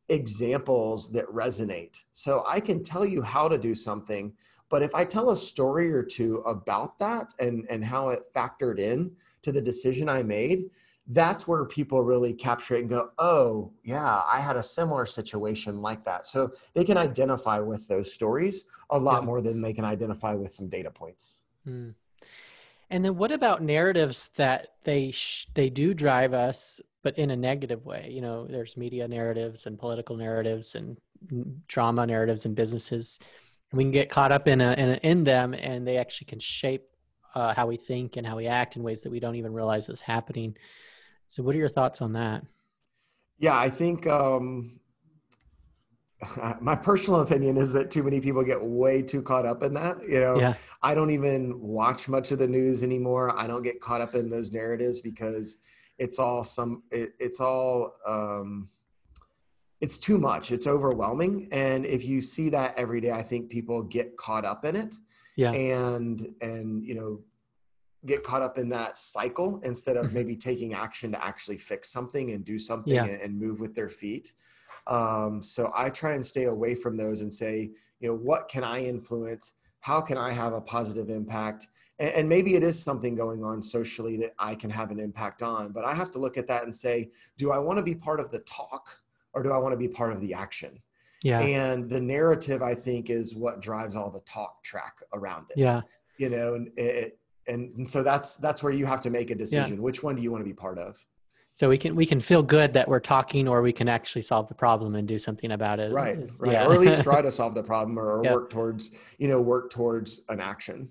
examples that resonate so i can tell you how to do something but if i tell a story or two about that and and how it factored in to the decision i made that's where people really capture it and go, oh, yeah, I had a similar situation like that. So they can identify with those stories a lot yeah. more than they can identify with some data points. Mm. And then what about narratives that they sh- they do drive us, but in a negative way? You know, there's media narratives and political narratives and drama narratives and businesses. We can get caught up in a, in, a, in them, and they actually can shape uh, how we think and how we act in ways that we don't even realize is happening. So, what are your thoughts on that? Yeah, I think um, (laughs) my personal opinion is that too many people get way too caught up in that. You know, yeah. I don't even watch much of the news anymore. I don't get caught up in those narratives because it's all some. It, it's all. Um, it's too much. It's overwhelming, and if you see that every day, I think people get caught up in it. Yeah. And and you know get caught up in that cycle instead of mm-hmm. maybe taking action to actually fix something and do something yeah. and, and, move with their feet. Um, so I try and stay away from those and say, you know, what can I influence? How can I have a positive impact? And, and maybe it is something going on socially that I can have an impact on, but I have to look at that and say, do I want to be part of the talk or do I want to be part of the action? Yeah. And the narrative, I think, is what drives all the talk track around it. Yeah. You know, and it, and, and so that's that's where you have to make a decision yeah. which one do you want to be part of so we can we can feel good that we're talking or we can actually solve the problem and do something about it right right yeah. or at least (laughs) try to solve the problem or, work towards you know work towards an action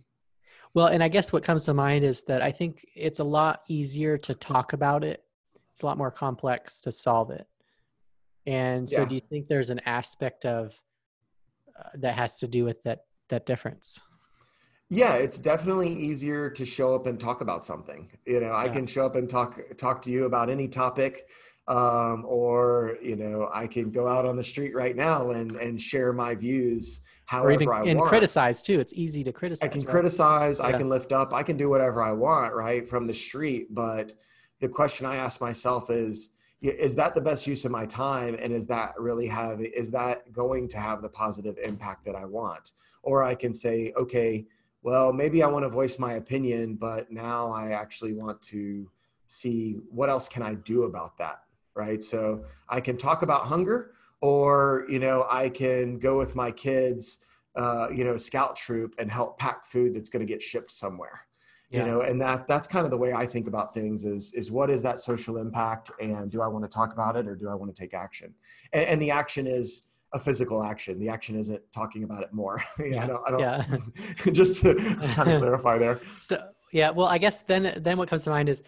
well and i guess what comes to mind is that i think it's a lot easier to talk about it it's a lot more complex to solve it and so yeah. do you think there's an aspect of uh, that has to do with that that difference yeah, it's definitely easier to show up and talk about something. You know, I yeah. can show up and talk talk to you about any topic, um, or you know, I can go out on the street right now and and share my views however even, I and want. criticize too. It's easy to criticize. I can right? criticize. Yeah. I can lift up. I can do whatever I want, right, from the street. But the question I ask myself is, is that the best use of my time, and is that really have is that going to have the positive impact that I want? Or I can say, okay well, maybe I want to voice my opinion, but now I actually want to see what else can I do about that, right? So I can talk about hunger, or you know, I can go with my kids, uh, you know, scout troop and help pack food that's going to get shipped somewhere. Yeah. You know, and that that's kind of the way I think about things is is what is that social impact, and do I want to talk about it or do I want to take action? And, and the action is a physical action. The action isn't talking about it more. (laughs) yeah, I don't, I don't yeah. (laughs) just to kind of (laughs) clarify there. So yeah, well, I guess then then what comes to mind is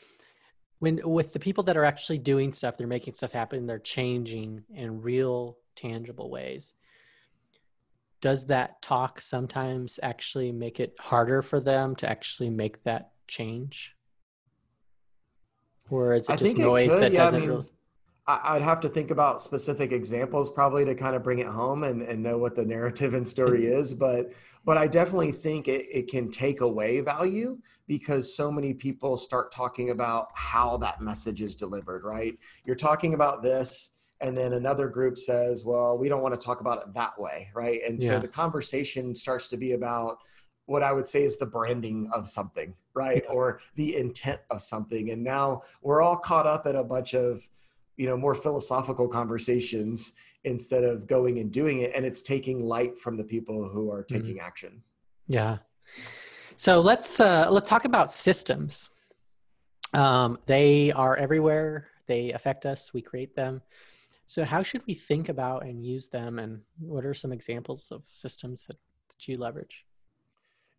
when with the people that are actually doing stuff, they're making stuff happen, they're changing in real tangible ways. Does that talk sometimes actually make it harder for them to actually make that change? or is it just noise it that yeah, doesn't I mean, really I'd have to think about specific examples probably to kind of bring it home and, and know what the narrative and story mm-hmm. is. But but I definitely think it, it can take away value because so many people start talking about how that message is delivered, right? You're talking about this, and then another group says, Well, we don't want to talk about it that way, right? And so yeah. the conversation starts to be about what I would say is the branding of something, right? Yeah. Or the intent of something. And now we're all caught up in a bunch of you know more philosophical conversations instead of going and doing it and it's taking light from the people who are mm-hmm. taking mm-hmm. action. Yeah. So let's uh let's talk about systems. Um they are everywhere. They affect us. We create them. So how should we think about and use them and what are some examples of systems that, that you leverage?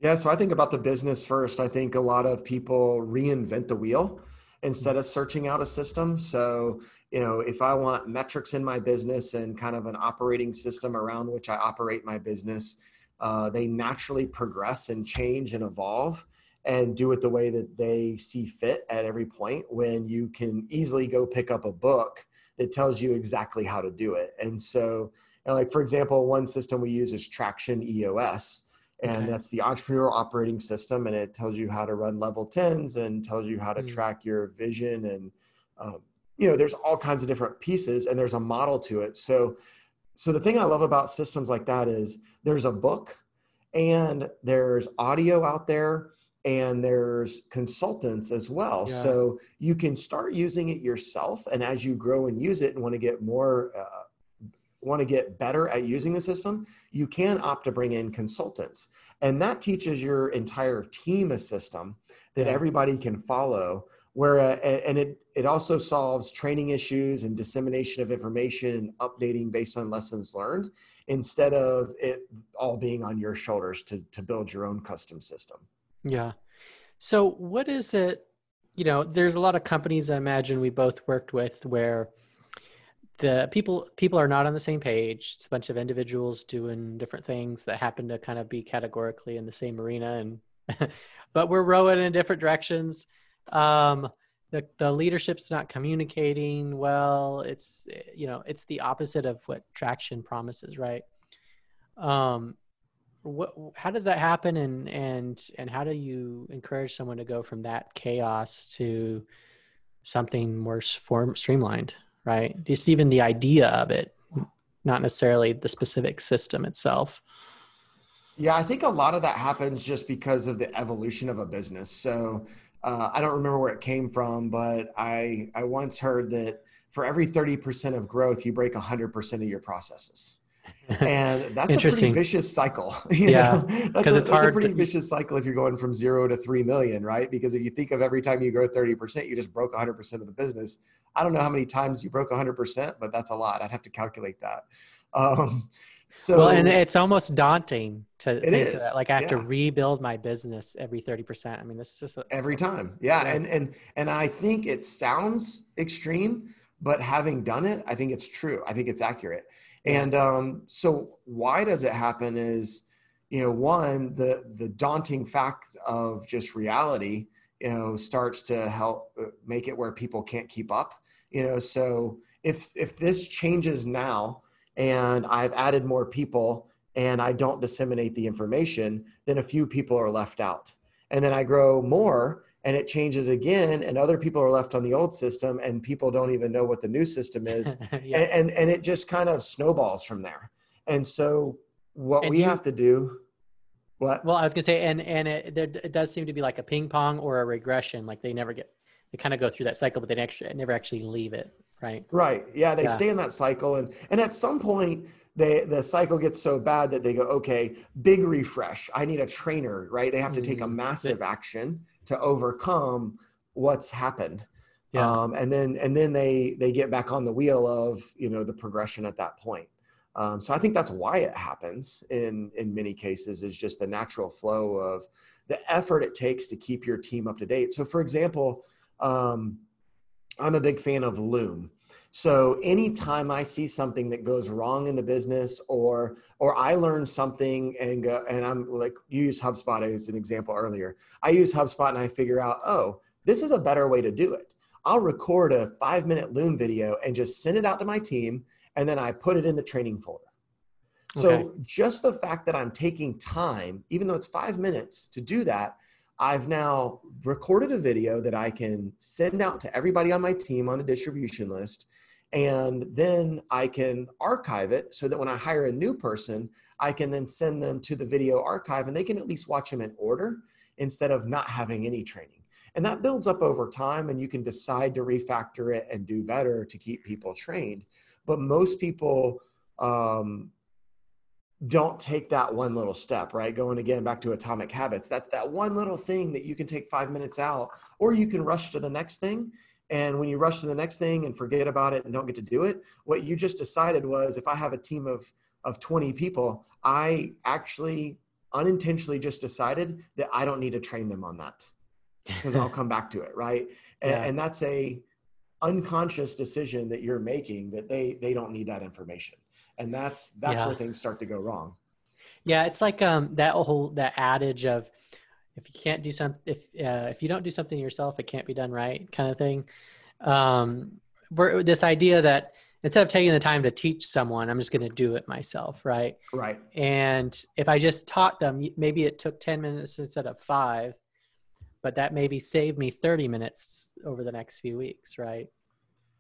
Yeah so i think about the business first. I think a lot of people reinvent the wheel instead of searching out a system. So, you know, if I want metrics in my business and kind of an operating system around which I operate my business, uh, they naturally progress and change and evolve and do it the way that they see fit at every point when you can easily go pick up a book that tells you exactly how to do it. And so, you know, like for example, one system we use is Traction EOS and okay. that's the entrepreneurial operating system and it tells you how to run level 10s and tells you how to mm. track your vision and um, you know there's all kinds of different pieces and there's a model to it so so the thing i love about systems like that is there's a book and there's audio out there and there's consultants as well yeah. so you can start using it yourself and as you grow and use it and want to get more uh, want to get better at using the system, you can opt to bring in consultants. And that teaches your entire team a system that yeah. everybody can follow. Where uh, and it it also solves training issues and dissemination of information and updating based on lessons learned instead of it all being on your shoulders to to build your own custom system. Yeah. So what is it? You know, there's a lot of companies I imagine we both worked with where the people people are not on the same page. It's a bunch of individuals doing different things that happen to kind of be categorically in the same arena, and (laughs) but we're rowing in different directions. Um, the the leadership's not communicating well. It's you know it's the opposite of what traction promises, right? Um, what how does that happen, and and and how do you encourage someone to go from that chaos to something more form streamlined? Right? Just even the idea of it, not necessarily the specific system itself. Yeah, I think a lot of that happens just because of the evolution of a business. So uh, I don't remember where it came from, but I I once heard that for every thirty percent of growth, you break hundred percent of your processes and (laughs) that's a pretty vicious cycle. (laughs) yeah, because it's hard. a pretty to... vicious cycle if you're going from zero to three million, right? Because if you think of every time you grow thirty percent, you just broke 100 percent of the business. I don't know how many times you broke 100 percent, but that's a lot. I'd have to calculate that. (laughs) Um, so, well, and it's almost daunting to it think that. Like I have yeah. to rebuild my business every 30%. I mean, this is just a, every time. Yeah. yeah. And, and, and I think it sounds extreme, but having done it, I think it's true. I think it's accurate. And um, so why does it happen is, you know, one, the, the daunting fact of just reality, you know, starts to help uh, make it where people can't keep up, you know, so if, if this changes now and I've added more people and I don't disseminate the information, then a few people are left out. And then I grow more and it changes again and other people are left on the old system and people don't even know what the new system is. (laughs) Yeah. and, and, and it just kind of snowballs from there. And so what and we you, have to do what? Well i was gonna say and and it, there, it does seem to be like a ping pong or a regression like they never get they kind of go through that cycle but they never, never actually leave it right? Right. Yeah they yeah. stay in that cycle and and at some point they the cycle gets so bad that they go okay big refresh. I need a trainer right? They have to take a mm-hmm. massive action to overcome what's happened. Yeah. Um, and then and then they they get back on the wheel of you know the progression at that point. Um, so i think that's why it happens in in many cases is just the natural flow of the effort it takes to keep your team up to date. So for example um, i'm a big fan of loom so anytime I see something that goes wrong in the business or or I learn something and go and I'm like you use HubSpot as an example earlier. I use HubSpot and I figure out, oh, this is a better way to do it. I'll record a five minute Loom video and just send it out to my team. And then I put it in the training folder. So okay. just the fact that I'm taking time, even though it's five minutes to do that, I've now recorded a video that I can send out to everybody on my team on the distribution list. And then I can archive it so that when I hire a new person, I can then send them to the video archive and they can at least watch them in order instead of not having any training. And that builds up over time, and you can decide to refactor it and do better to keep people trained. But most people um, don't take that one little step, right? Going again back to atomic habits. That's that one little thing that you can take five minutes out, or you can rush to the next thing. And when you rush to the next thing and forget about it and don't get to do it, what you just decided was if I have a team of of 20 people, I actually unintentionally just decided that I don't need to train them on that because I'll (laughs) come back to it, right? And, yeah. and, that's a unconscious decision that you're making that they they don't need that information, and that's that's yeah. where things start to go wrong. Yeah, it's like um that whole that adage of if you can't do something if uh, if you don't do something yourself, it can't be done right, kind of thing. Um, this idea that instead of taking the time to teach someone, I'm just going to do it myself, right? Right. And if I just taught them, maybe it took 10 minutes instead of five, but that maybe saved me 30 minutes over the next few weeks, right?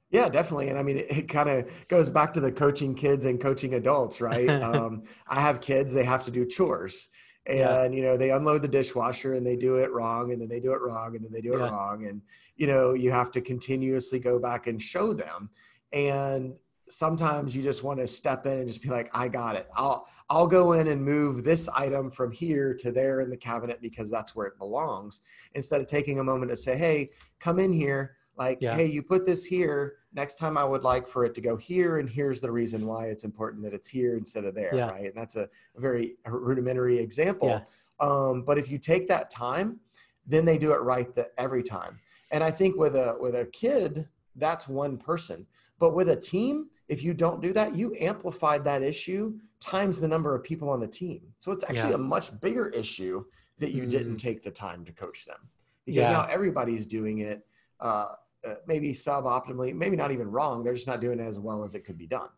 Yeah, definitely. And I mean, it, it kind of goes back to the coaching kids and coaching adults, right? (laughs) um, I have kids, they have to do chores. And, yeah. you know, they unload the dishwasher and they do it wrong and then they do it wrong and then they do it yeah. wrong. And, you know, you have to continuously go back and show them and sometimes you just want to step in and just be like i got it i'll i'll go in and move this item from here to there in the cabinet because that's where it belongs instead of taking a moment to say hey come in here like yeah. hey you put this here next time i would like for it to go here and here's the reason why it's important that it's here instead of there yeah. right and that's a, a very rudimentary example yeah. um, but if you take that time then they do it right the, every time and i think with a with a kid that's one person but with a team, if you don't do that, you amplified that issue times the number of people on the team. So it's actually a much bigger issue that you mm. didn't take the time to coach them because now everybody's doing it uh, uh, maybe suboptimally, maybe not even wrong. They're just not doing it as well as it could be done.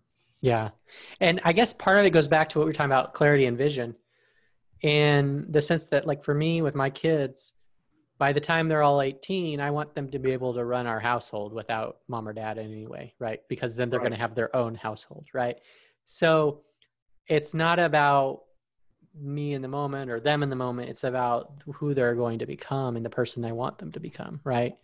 Yeah. And I guess part of it goes back to what we are talking about clarity and vision. And the sense that, like, for me with my kids, by the time they're all 18 i want them to be able to run our household without mom or dad in any way right because then they're right. going to have their own household right so it's not about me in the moment or them in the moment it's about who they're going to become and the person i want them to become right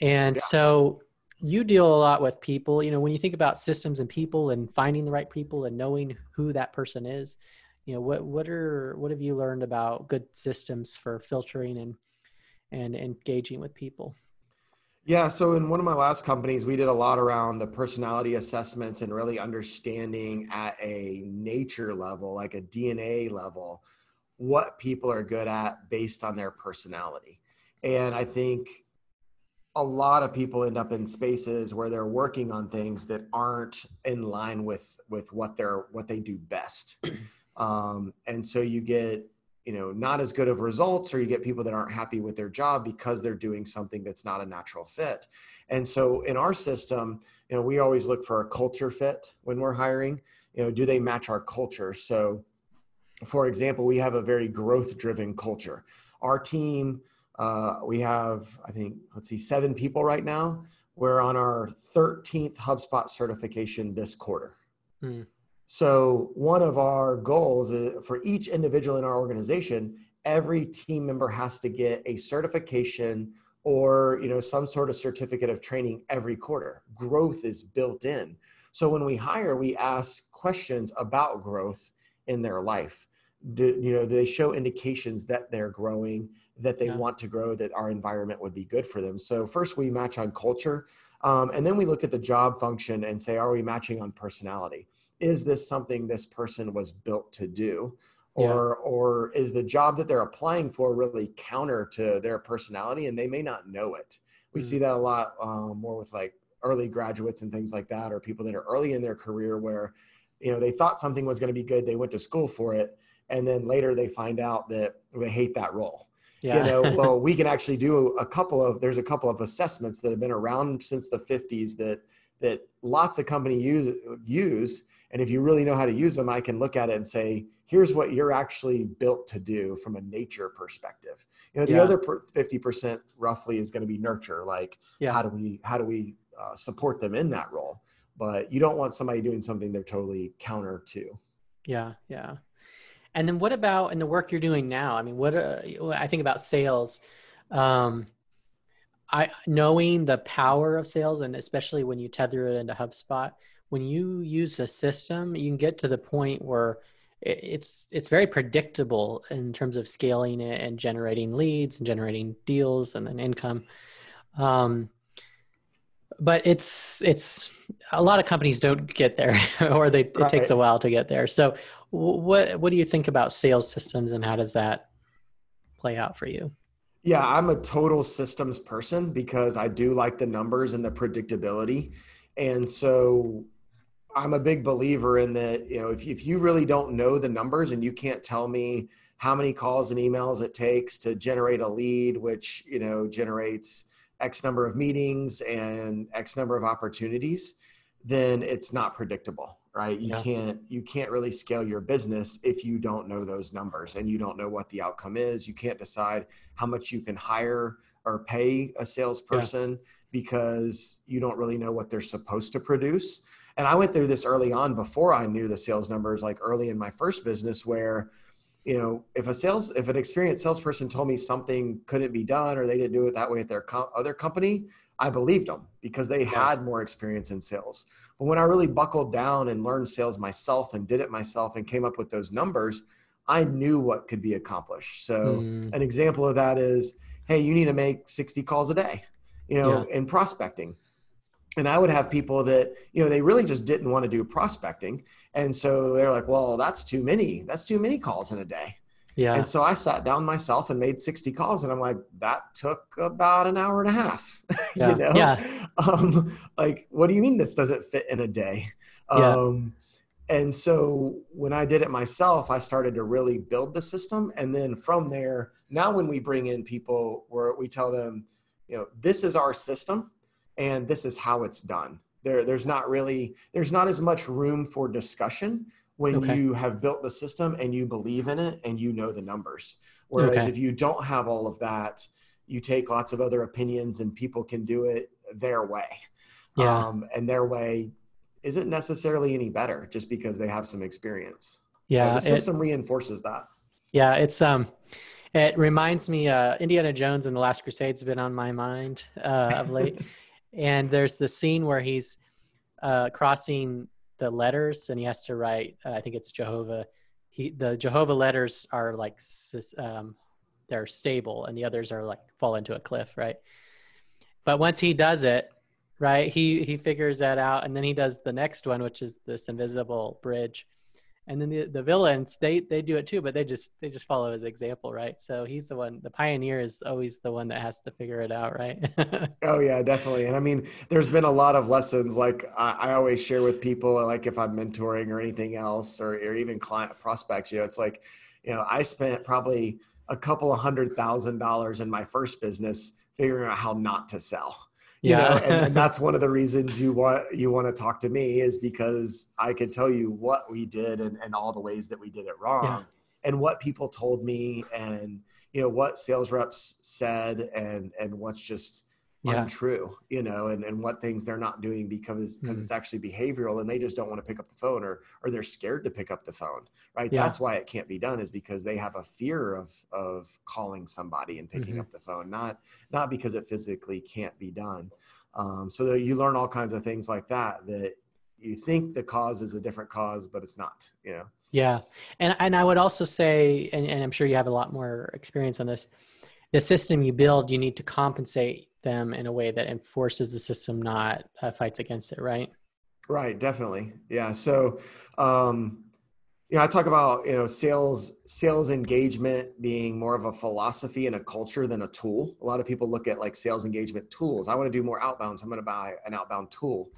and yeah. so you deal a lot with people you know when you think about systems and people and finding the right people and knowing who that person is you know what what are what have you learned about good systems for filtering and and engaging with people? Yeah, so in one of my last companies, we did a lot around the personality assessments and really understanding at a nature level, like a DNA level, what people are good at based on their personality. And I think a lot of people end up in spaces where they're working on things that aren't in line with with what they're what they do best. (clears throat) Um, and so you get you know not as good of results or you get people that aren't happy with their job because they're doing something that's not a natural fit. And so in our system you know we always look for a culture fit when we're hiring. You know do they match our culture? So for example we have a very growth driven culture. Our team uh, we have i think let's see seven people right now we're on our 13th hubspot certification this quarter mm. So one of our goals is for each individual in our organization, every team member has to get a certification or you know some sort of certificate of training every quarter. Growth is built in. So when we hire, we ask questions about growth in their life. Do, you know, they show indications that they're growing, that they yeah. want to grow, that our environment would be good for them. So first we match on culture, um, and then we look at the job function and say, are we matching on personality? is this something this person was built to do or yeah. or is the job that they're applying for really counter to their personality and they may not know it we mm. see that a lot um, more with like early graduates and things like that or people that are early in their career where you know they thought something was going to be good they went to school for it and then later they find out that they hate that role yeah. you know (laughs) well we can actually do a couple of there's a couple of assessments that have been around since the 50s that that lots of company use use and if you really know how to use them i can look at it and say here's what you're actually built to do from a nature perspective you know the yeah. other 50% roughly is going to be nurture like yeah. how do we how do we uh, support them in that role but you don't want somebody doing something they're totally counter to yeah yeah and then what about in the work you're doing now i mean what uh, i think about sales um, I knowing the power of sales and especially when you tether it into HubSpot, when you use a system, you can get to the point where it's it's very predictable in terms of scaling it and generating leads and generating deals and then income. Um, but it's it's a lot of companies don't get there, (laughs) or they right. it takes a while to get there. So, what what do you think about sales systems and how does that play out for you? Yeah, I'm a total systems person because I do like the numbers and the predictability. And so I'm a big believer in that, you know, if, if you really don't know the numbers and you can't tell me how many calls and emails it takes to generate a lead, which, you know, generates X number of meetings and X number of opportunities, then it's not predictable right you yeah. can't you can't really scale your business if you don't know those numbers and you don't know what the outcome is you can't decide how much you can hire or pay a salesperson yeah. because you don't really know what they're supposed to produce and i went through this early on before i knew the sales numbers like early in my first business where you know if a sales if an experienced salesperson told me something couldn't be done or they didn't do it that way at their co- other company I believed them because they yeah. had more experience in sales. But when I really buckled down and learned sales myself and did it myself and came up with those numbers, I knew what could be accomplished. So mm. an example of that is, hey, you need to make 60 calls a day, you know, yeah. in prospecting. And I would have people that, you know, they really just didn't want to do prospecting. And so they're like, well, that's too many. That's too many calls in a day. Yeah. And so I sat down myself and made 60 calls and I'm like, that took about an hour and a half. (laughs) Yeah. you know? Yeah. Um, like, what do you mean this doesn't fit in a day? Yeah. Um, and so when I did it myself, I started to really build the system. And then from there, now when we bring in people where we tell them, you know, this is our system and this is how it's done. There, there's not really, there's not as much room for discussion when okay. you have built the system and you believe in it and you know the numbers. Whereas okay. if you don't have all of that, you take lots of other opinions and people can do it their way. Yeah. Um, and their way isn't necessarily any better just because they have some experience. Yeah. So the system it, reinforces that. Yeah. It's, um, it reminds me, uh, Indiana Jones and the Last Crusade's been on my mind, uh, of late. (laughs) and there's the scene where he's, uh, crossing the letters and he has to write uh, i think it's jehovah. He the jehovah letters are like um, they're stable and the others are like fall into a cliff right? But once he does it right he he figures that out and then he does the next one which is this invisible bridge and then the, the villains they they do it too but they just they just follow his example right? So he's the one the pioneer is always the one that has to figure it out right? (laughs) Oh yeah definitely. And i mean there's been a lot of lessons like I, I, always share with people like if i'm mentoring or anything else or, or even client prospects you know it's like you know i spent probably a couple of hundred thousand dollars in my first business figuring out how not to sell you yeah. know and, and, (laughs) that's one of the reasons you want you want to talk to me is because i can tell you what we did and, and all the ways that we did it wrong yeah. and what people told me and you know what sales reps said and and what's just yeah. untrue, you know, and, and what things they're not doing because because mm-hmm. it's actually behavioral and they just don't want to pick up the phone or or they're scared to pick up the phone, right? Yeah. That's why it can't be done is because they have a fear of of calling somebody and picking mm-hmm. up the phone, not not because it physically can't be done. Um, so that you learn all kinds of things like that that you think the cause is a different cause, but it's not, you know. Yeah, and and I would also say, and, and I'm sure you have a lot more experience on this. The system you build, you need to compensate them in a way that enforces the system, not uh, fights against it, right? Right, definitely. Yeah. So, um, you know, I talk about you know sales sales engagement being more of a philosophy and a culture than a tool. A lot of people look at like sales engagement tools. I want to do more outbounds. I'm going to buy an outbound tool,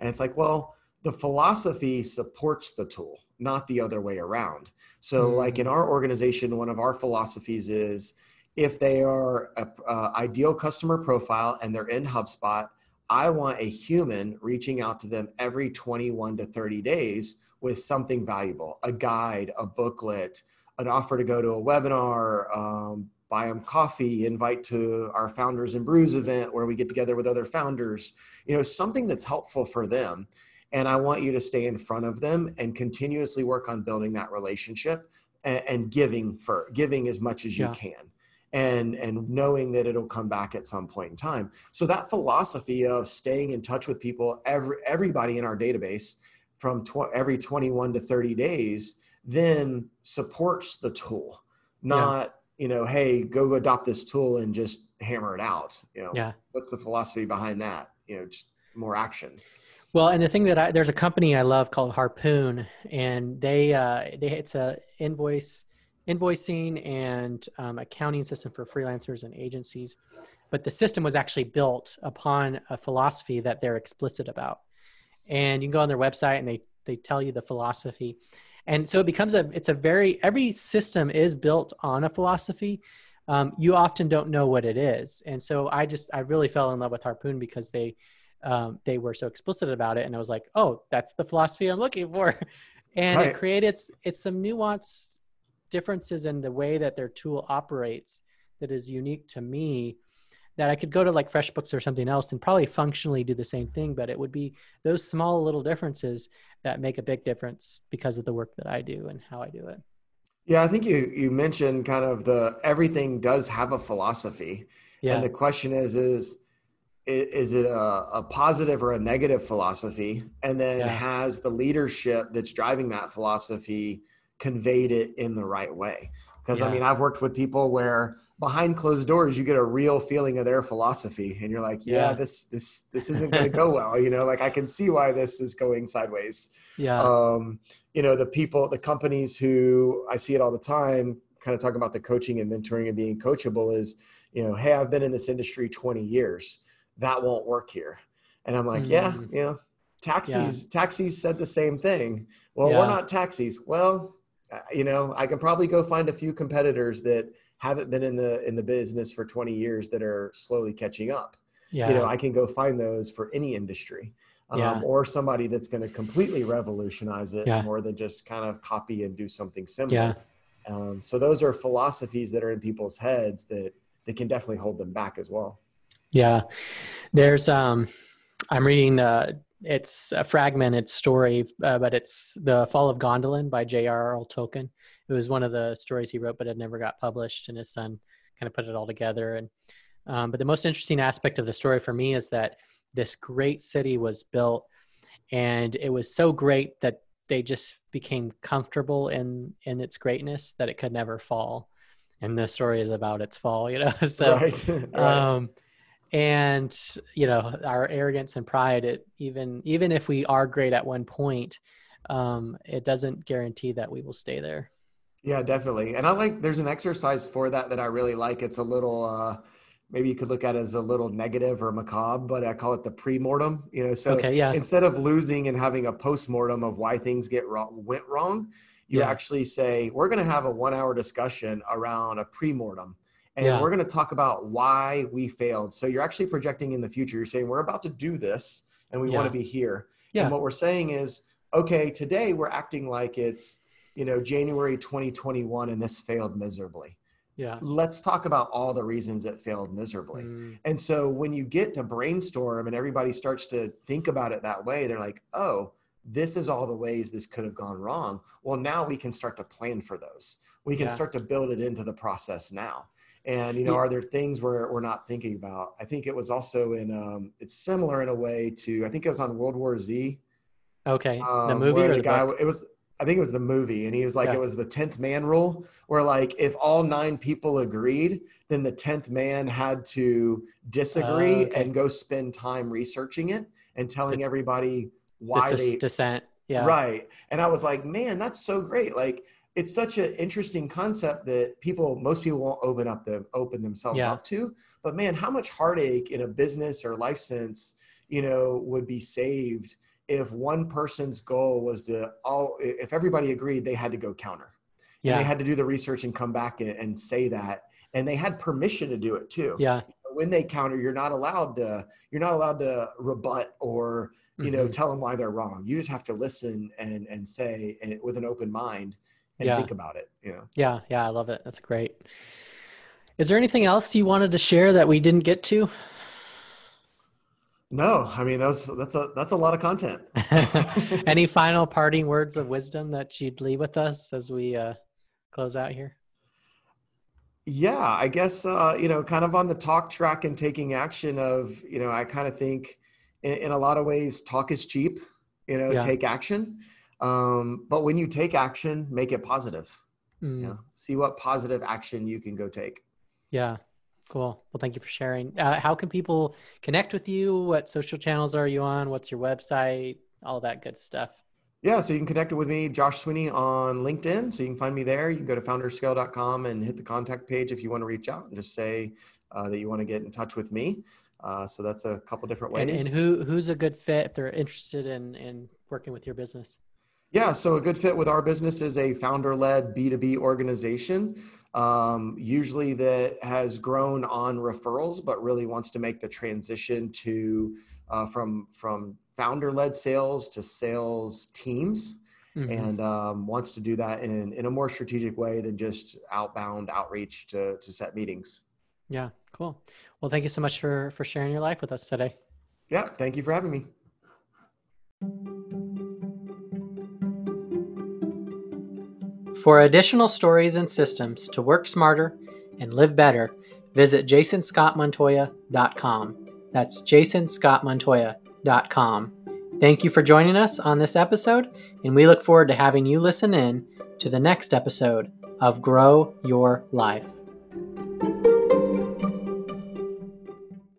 and it's like, well, the philosophy supports the tool, not the other way around. So, mm. like in our organization, one of our philosophies is if they are a, a ideal customer profile and they're in HubSpot, I want a human reaching out to them every 21 to 30 days with something valuable a guide, a booklet, an offer to go to a webinar, um, buy them coffee, invite to our founders and brews event where we get together with other founders, you know, something that's helpful for them. And I want you to stay in front of them and continuously work on building that relationship and, and giving for giving as much as you yeah. can and and knowing that it'll come back at some point in time. So that philosophy of staying in touch with people every everybody in our database from tw- every 21 to 30 days then supports the tool not yeah. you know hey go adopt this tool and just hammer it out you know? Yeah. What's the philosophy behind that? You know just more action. Well and the thing that i there's a company i love called harpoon and they uh they it's a invoice invoicing and um, accounting system for freelancers and agencies but the system was actually built upon a philosophy that they're explicit about. And you can go on their website and they they tell you the philosophy. And so it becomes a it's a very every system is built on a philosophy. Um, you often don't know what it is. And so i just i really fell in love with harpoon because they um, they were so explicit about it. And i was like oh that's the philosophy i'm looking for. (laughs) And right. it created it's, it's some nuanced differences in the way that their tool operates that is unique to me that I could go to like FreshBooks or something else and probably functionally do the same thing, but it would be those small little differences that make a big difference because of the work that I do and how I do it. Yeah, I think you you mentioned kind of the everything does have a philosophy. Yeah. And the question is is is it a, a positive or a negative philosophy? And then yeah. has the leadership that's driving that philosophy conveyed it in the right way? Because yeah. I mean, I've worked with people where behind closed doors you get a real feeling of their philosophy and you're like yeah, yeah. this this this isn't going to go (laughs) well you know like i can see why this is going sideways yeah um you know the people the companies who i see it all the time kind of talking about the coaching and mentoring and being coachable is you know hey i've been in this industry 20 years that won't work here and i'm like mm-hmm. yeah you know taxis yeah. taxis said the same thing well we're not taxis well you know i can probably go find a few competitors that haven't been in the in the business for 20 years that are slowly catching up yeah. you know i can go find those for any industry um, yeah. or somebody that's going to completely revolutionize it yeah. more than just kind of copy and do something similar yeah. um, so those are philosophies that are in people's heads that that can definitely hold them back as well yeah there's um i'm reading uh it's a fragmented story, uh, but it's the Fall of Gondolin by J.R.R. Tolkien it was one of the stories he wrote, but it never got published. And his son kind of put it all together. And um, but the most interesting aspect of the story for me is that this great city was built, and it was so great that they just became comfortable in in its greatness that it could never fall. And the story is about its fall, you know. (laughs) so, right. (laughs) right. um, and you know, our arrogance and pride. It even even if we are great at one point, um, it doesn't guarantee that we will stay there. Yeah, definitely. And I like there's an exercise for that that I really like. It's a little uh maybe you could look at it as a little negative or macabre, but I call it the pre-mortem. You know, so okay, yeah. instead of losing and having a post-mortem of why things get wrong went wrong, you yeah. actually say, We're gonna have a one hour discussion around a pre-mortem. And yeah. we're going to talk about why we failed. So you're actually projecting in the future. You're saying, We're about to do this and we want to be here. And what we're saying is, okay, today we're acting like it's you know, January 2021 and this failed miserably. Yeah. Let's talk about all the reasons it failed miserably. Mm. And so when you get to brainstorm and everybody starts to think about it that way, they're like, oh, this is all the ways this could have gone wrong. Well, now we can start to plan for those. We can yeah. start to build it into the process now. And you know, are there things where we're not thinking about? I think it was also in um, it's similar in a way to I think it was on World War Z. Okay, um, the movie or the, the guy book? it was I think it was the movie, and he was like, yeah. it was the tenth man rule, where like if all nine people agreed, then the tenth man had to disagree uh, okay. and go spend time researching it and telling everybody why they dissent. Yeah, right. And I was like, man, that's so great. Like it's such an interesting concept that people, most people won't open up them, open themselves yeah. up to. But man, how much heartache in a business or life sense, you know, would be saved if one person's goal was to all if everybody agreed they had to go counter yeah. and they had to do the research and come back and, and say that and they had permission to do it too. Yeah. When they counter, you're not allowed to you're not allowed to rebut or you know mm-hmm. tell them why they're wrong. You just have to listen and and say and with an open mind and yeah. think about it. You know. Yeah, yeah, I love it. That's great. Is there anything else you wanted to share that we didn't get to? No, I mean that's that's a that's a lot of content. (laughs) Any final parting words of wisdom that you'd leave with us as we uh, close out here? Yeah, I guess uh, you know, kind of on the talk track and taking action of you know, I kind of think in, in a lot of ways, talk is cheap. You know, yeah. take action. Um, but when you take action, make it positive. Mm. You know, see what positive action you can go take. Yeah, Cool. Well, thank you for sharing. Uh, how can people connect with you? What social channels are you on? What's your website? All that good stuff. Yeah, so you can connect with me, Josh Sweeney, on LinkedIn. So you can find me there. You can go to founderscale.com and hit the contact page if you want to reach out and just say uh, that you want to get in touch with me. Uh, so that's a couple different ways. And, and, who who's a good fit if they're interested in in working with your business? Yeah, so a good fit with our business is a founder-led B2B organization um, usually that has grown on referrals, but really wants to make the transition to uh, from from founder-led sales to sales teams, mm-hmm. and um, wants to do that in in a more strategic way than just outbound outreach to to set meetings. Yeah, cool. Well, thank you so much for for sharing your life with us today. Yeah, thank you for having me. For additional stories and systems to work smarter and live better, visit jasonscottmontoya.com. That's jasonscottmontoya.com. Thank you for joining us on this episode, and we look forward to having you listen in to the next episode of Grow Your Life.